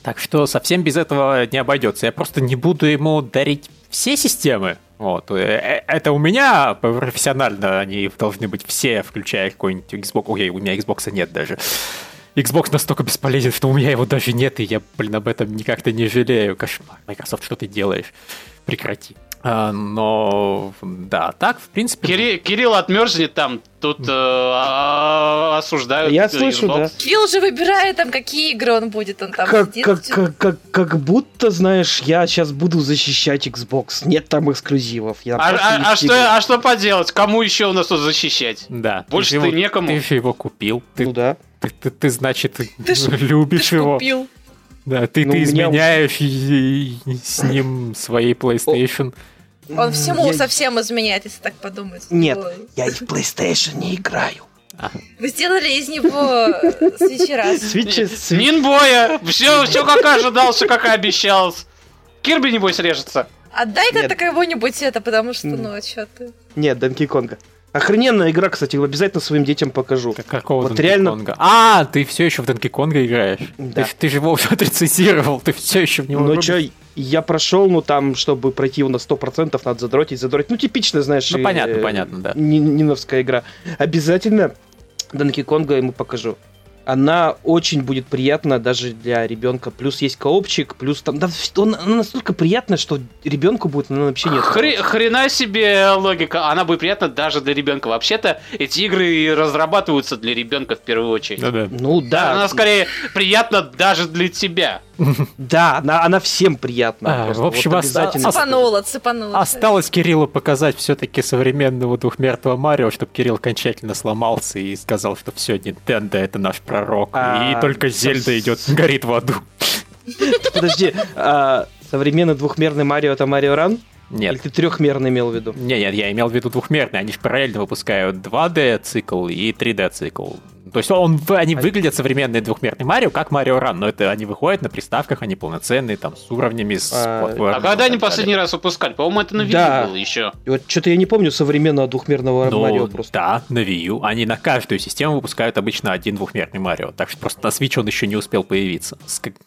Так что совсем без этого не обойдется. Я просто не буду ему дарить все системы. Вот. Э, э, это у меня профессионально они должны быть все, включая какой-нибудь Xbox. Ой, у меня Xbox нет даже. Xbox настолько бесполезен, что у меня его даже нет, и я, блин, об этом никак-то не жалею. Кошмар. Microsoft, что ты делаешь? Прекрати. А, но да, так, в принципе... Кири, Кирилл отмерзнет там, тут э, а, осуждают Я слышу, да. Кирилл же выбирает там, какие игры он будет, он там как, сидит. Как, как, как, как будто, знаешь, я сейчас буду защищать Xbox. Нет там эксклюзивов. Я а, а, а, что, а что поделать? Кому еще у нас тут защищать? Да. Больше ты, ты его, некому. Ты его купил. Ты, ну да. Ты, ты, ты значит, ты любишь ты его. Купил. Да, ты, ну, ты изменяешь уже... с ним своей PlayStation. Он всему я... совсем изменяет, если так подумать. Нет, Ой. я и в PlayStation не играю. Вы сделали из него свечера. Свечи, свеч... Нинбоя! Все, все как ожидал, все как и обещал. Кирби, небось, режется. Отдай-ка кого-нибудь это, потому что, ну, а что ты? Нет, Донки Конга. Охрененная игра, кстати, обязательно своим детям покажу. Как, какого вот реально... Конга? А, ты все еще в Донки Конга играешь? Да. Ты, ты же его отрецитировал, ты все еще в него Ну что, я прошел, ну там, чтобы пройти его на 100%, надо задротить, задротить. Ну, типичная, знаешь... Ну, понятно, э, понятно, да. Ниновская игра. Обязательно Донки Конга ему покажу она очень будет приятна даже для ребенка. Плюс есть коопчик, плюс там, да, он, она настолько приятная, что ребенку будет она вообще нет. Хри, хрена себе логика, она будет приятна даже для ребенка. Вообще-то эти игры разрабатываются для ребенка в первую очередь. Да, да. Ну да. Она скорее приятна даже для тебя. Да, она, она всем приятна. А, в общем, вот обязательно. Цепанула, цепанула. Осталось Кириллу показать все-таки современного двухмертного Марио, чтобы Кирилл окончательно сломался и сказал, что все, Nintendo это наш пророк. А, и только Зельда идет, горит в аду. Подожди, а современный двухмерный Марио это Марио Ран? Нет. Или ты трехмерный имел в виду? Нет, нет, я имел в виду двухмерный. Они же параллельно выпускают 2D цикл и 3D цикл. То есть он, они выглядят современные двухмерные Марио, как Марио Ран, но это они выходят на приставках, они полноценные, там, с уровнями, с а, а когда они последний раз выпускали? По-моему, это на Wii да. было еще. И вот что-то я не помню современного двухмерного ну, Марио просто. Да, на Wii U. Они на каждую систему выпускают обычно один двухмерный Марио, так что просто на Switch он еще не успел появиться.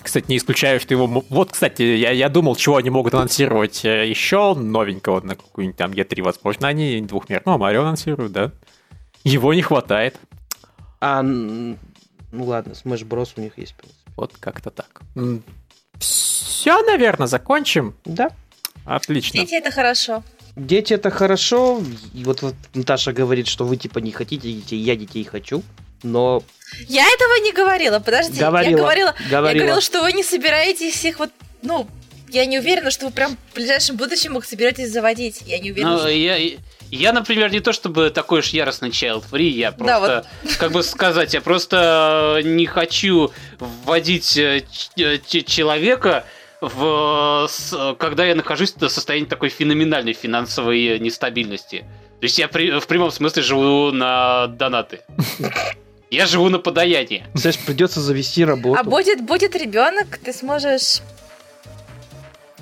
Кстати, не исключаю, что его... Вот, кстати, я, я думал, чего они могут анонсировать э, еще новенького на какую-нибудь там E3, возможно, они двухмерного Марио анонсируют, да? Его не хватает. А, ну ладно, Smash Bros. у них есть. Вот как-то так. Все, наверное, закончим. Да. Отлично. Дети это хорошо. Дети это хорошо. И вот, вот Наташа говорит, что вы типа не хотите детей, я детей хочу. Но я этого не говорила, подожди. Говорила, я говорила, говорила. я говорила, что вы не собираетесь их вот, ну, я не уверена, что вы прям в ближайшем будущем их собираетесь заводить. Я не уверена. Ну, что... я, я, например, не то чтобы такой уж яростный child free, я просто, да, вот. как бы сказать, я просто э, не хочу вводить э, э, человека в, когда я нахожусь в состоянии такой феноменальной финансовой нестабильности. То есть я при, в прямом смысле живу на донаты. Я живу на подаянии. Знаешь, придется завести работу. А будет, будет ребенок, ты сможешь...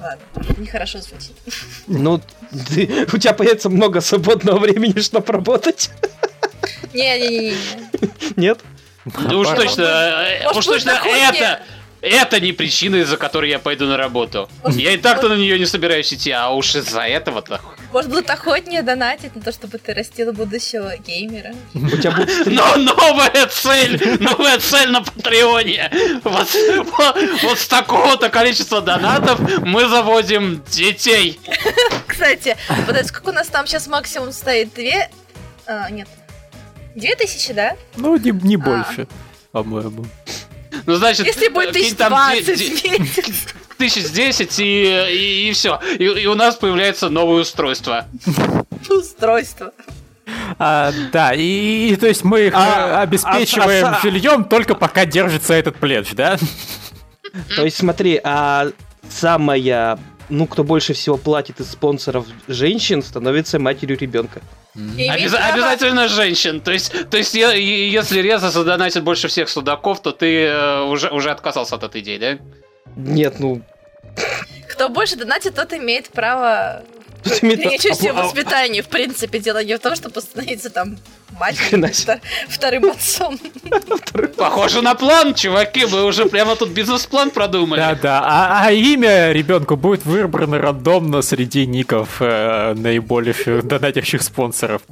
Ладно, нехорошо звучит. Ну, ты- у тебя появится много свободного времени, чтобы работать. Не-не-не. Нет? Ну уж точно, э, Может, уж точно это, это не причина, из-за которой я пойду на работу. Я и так-то на нее не собираюсь идти, а уж из-за этого-то. Может, будут охотнее донатить на то, чтобы ты растил будущего геймера. У тебя будет стрим. Но новая цель, новая цель на Патреоне. Вот, вот- вот с такого-то количества донатов мы заводим детей. Кстати, подожди, сколько у нас там сейчас максимум стоит? Две... А, нет. Две тысячи, да? Ну, не, не А. больше, по-моему. Ну, значит, Если будет какие-нибудь тысяч там де- двадцать де- в месяц. Тысяч десять и, и, все. И, и у нас появляется новое устройство. Устройство. А, да, и, и, то есть мы их А, э, обеспечиваем а- а- жильем только пока держится этот пледж, да? То есть смотри, а самая, ну, кто больше всего платит из спонсоров женщин, становится матерью ребенка. Право- обязательно женщин. То есть, то есть е- е- если Реза задонатит больше всех судаков, то ты э, уже, уже отказался от этой идеи, да? Нет, ну, Кто больше донатит, тот имеет право имеет- принять участие в воспитании. В принципе, дело не в том, чтобы становиться там себе. втор- вторым отцом. Похоже на план, чуваки, мы уже прямо тут бизнес-план продумали. Да-да, а, а имя ребенку будет выбрано рандомно среди ников э, наиболее донатящих спонсоров.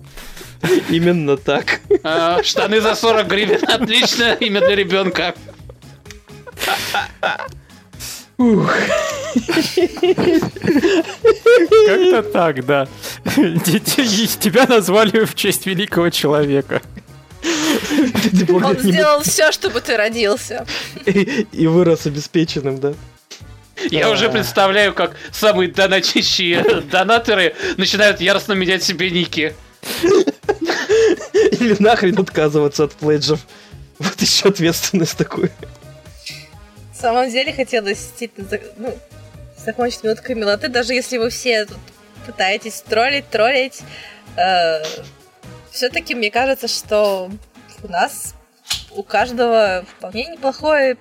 Именно так. А, штаны за 40 гривен, отличное имя для ребенка. Ух, Как-то так, да. Тебя назвали в честь великого человека. Он сделал все, чтобы ты родился. и вырос обеспеченным, да? Я уже представляю, как самые донатящие донаторы начинают яростно менять себе ники. Или нахрен отказываться от пледжев. Вот еще ответственность такую. На самом деле хотелось действительно за- ну, закончить минуткой милоты, даже если вы все тут пытаетесь троллить, троллить. все-таки мне кажется, что у нас у каждого вполне неплохое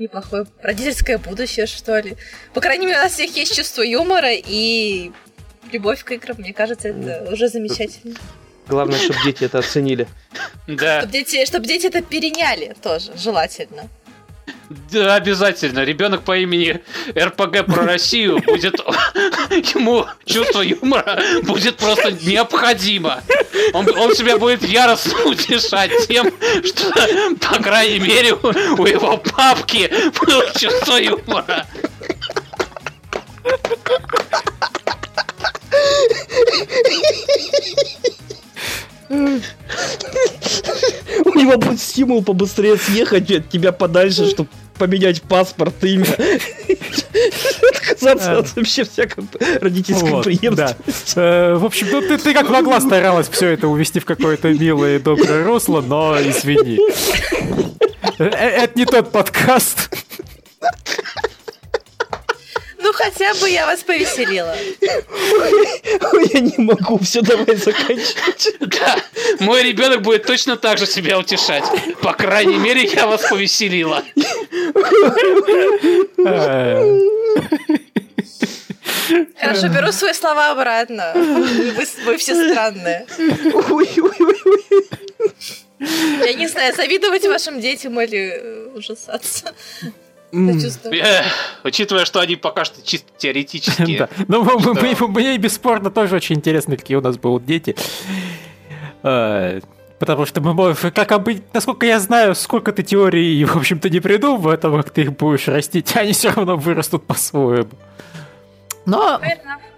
неплохое родительское будущее, что ли. По крайней мере, у нас всех есть чувство юмора и любовь к играм. Мне кажется, это уже замечательно. Главное, чтобы дети это оценили. Да, Чтобы дети, чтоб дети это переняли тоже, желательно. Да, обязательно. Ребенок по имени РПГ про Россию будет... Ему чувство юмора будет просто необходимо. Он, он себя будет яростно утешать тем, что, по крайней мере, у, у его папки было чувство юмора. У него будет стимул побыстрее съехать от тебя подальше, чтобы поменять паспорт, имя. Отказаться от вообще всякой родительской преемственности. Э, В общем, ну ты, ты как могла старалась все это увести в какое-то милое и доброе русло, но извини. Э, э, Это не тот подкаст. Ну, хотя бы я вас повеселила. Я не могу, все, давай заканчивать. Да, мой ребенок будет точно так же себя утешать. По крайней мере, я вас повеселила. Хорошо, беру свои слова обратно. Вы, вы все странные. Я не знаю, завидовать вашим детям или ужасаться. Учитывая, что они пока что чисто теоретические. Да. Ну, мне, бесспорно тоже очень интересно, какие у нас будут дети. Э, Потому что мы можем, как обычно, насколько я знаю, сколько ты теорий, в общем-то, не придумывал этого, как ты их будешь растить, они все равно вырастут по-своему. Но,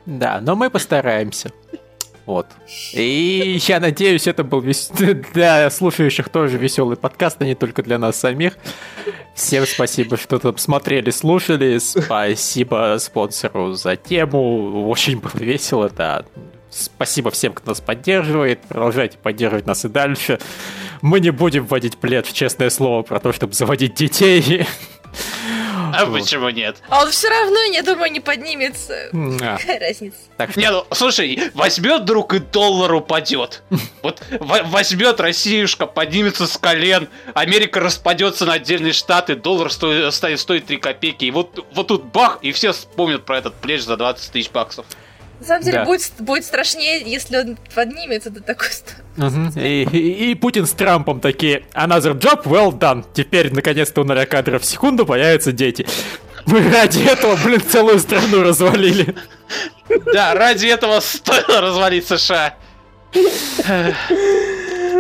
да, но мы постараемся. Вот. И я надеюсь, это был вес- для слушающих тоже веселый подкаст, а не только для нас самих. Всем спасибо, что там смотрели, слушали. Спасибо спонсору за тему. Очень было весело, да. Спасибо всем, кто нас поддерживает. Продолжайте поддерживать нас и дальше. Мы не будем вводить плед в честное слово про то, чтобы заводить детей. А почему нет? А он все равно, я думаю, не поднимется. Какая разница? Так Не, ну, слушай, возьмет друг и доллар упадет. Вот возьмет Россиюшка, поднимется с колен, Америка распадется на отдельные штаты, доллар сто- станет стоить 3 копейки, и вот, вот тут бах, и все вспомнят про этот плеч за 20 тысяч баксов. На самом деле Да. будет, будет страшнее, если он поднимется до такой стороны. Мгм. И, и- и Путин с Трампом такие Another job well done. Теперь, наконец-то, у 0 кадров в секунду появятся дети. Мы ради этого, блин, целую страну развалили. Да, ради этого стоило развалить США.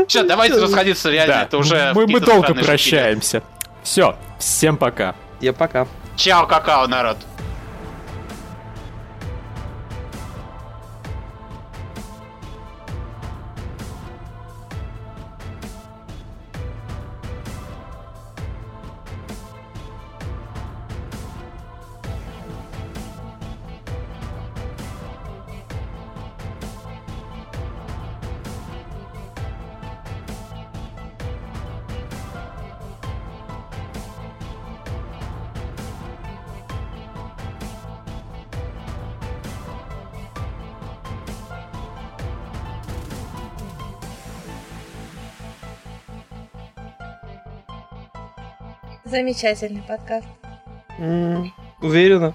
Все, давайте расходиться, реально, Да, это уже... мы, мы долго шутки. прощаемся. Все, всем пока. Я пока. Чао, какао, народ. Замечательный подкаст. М, Уверена.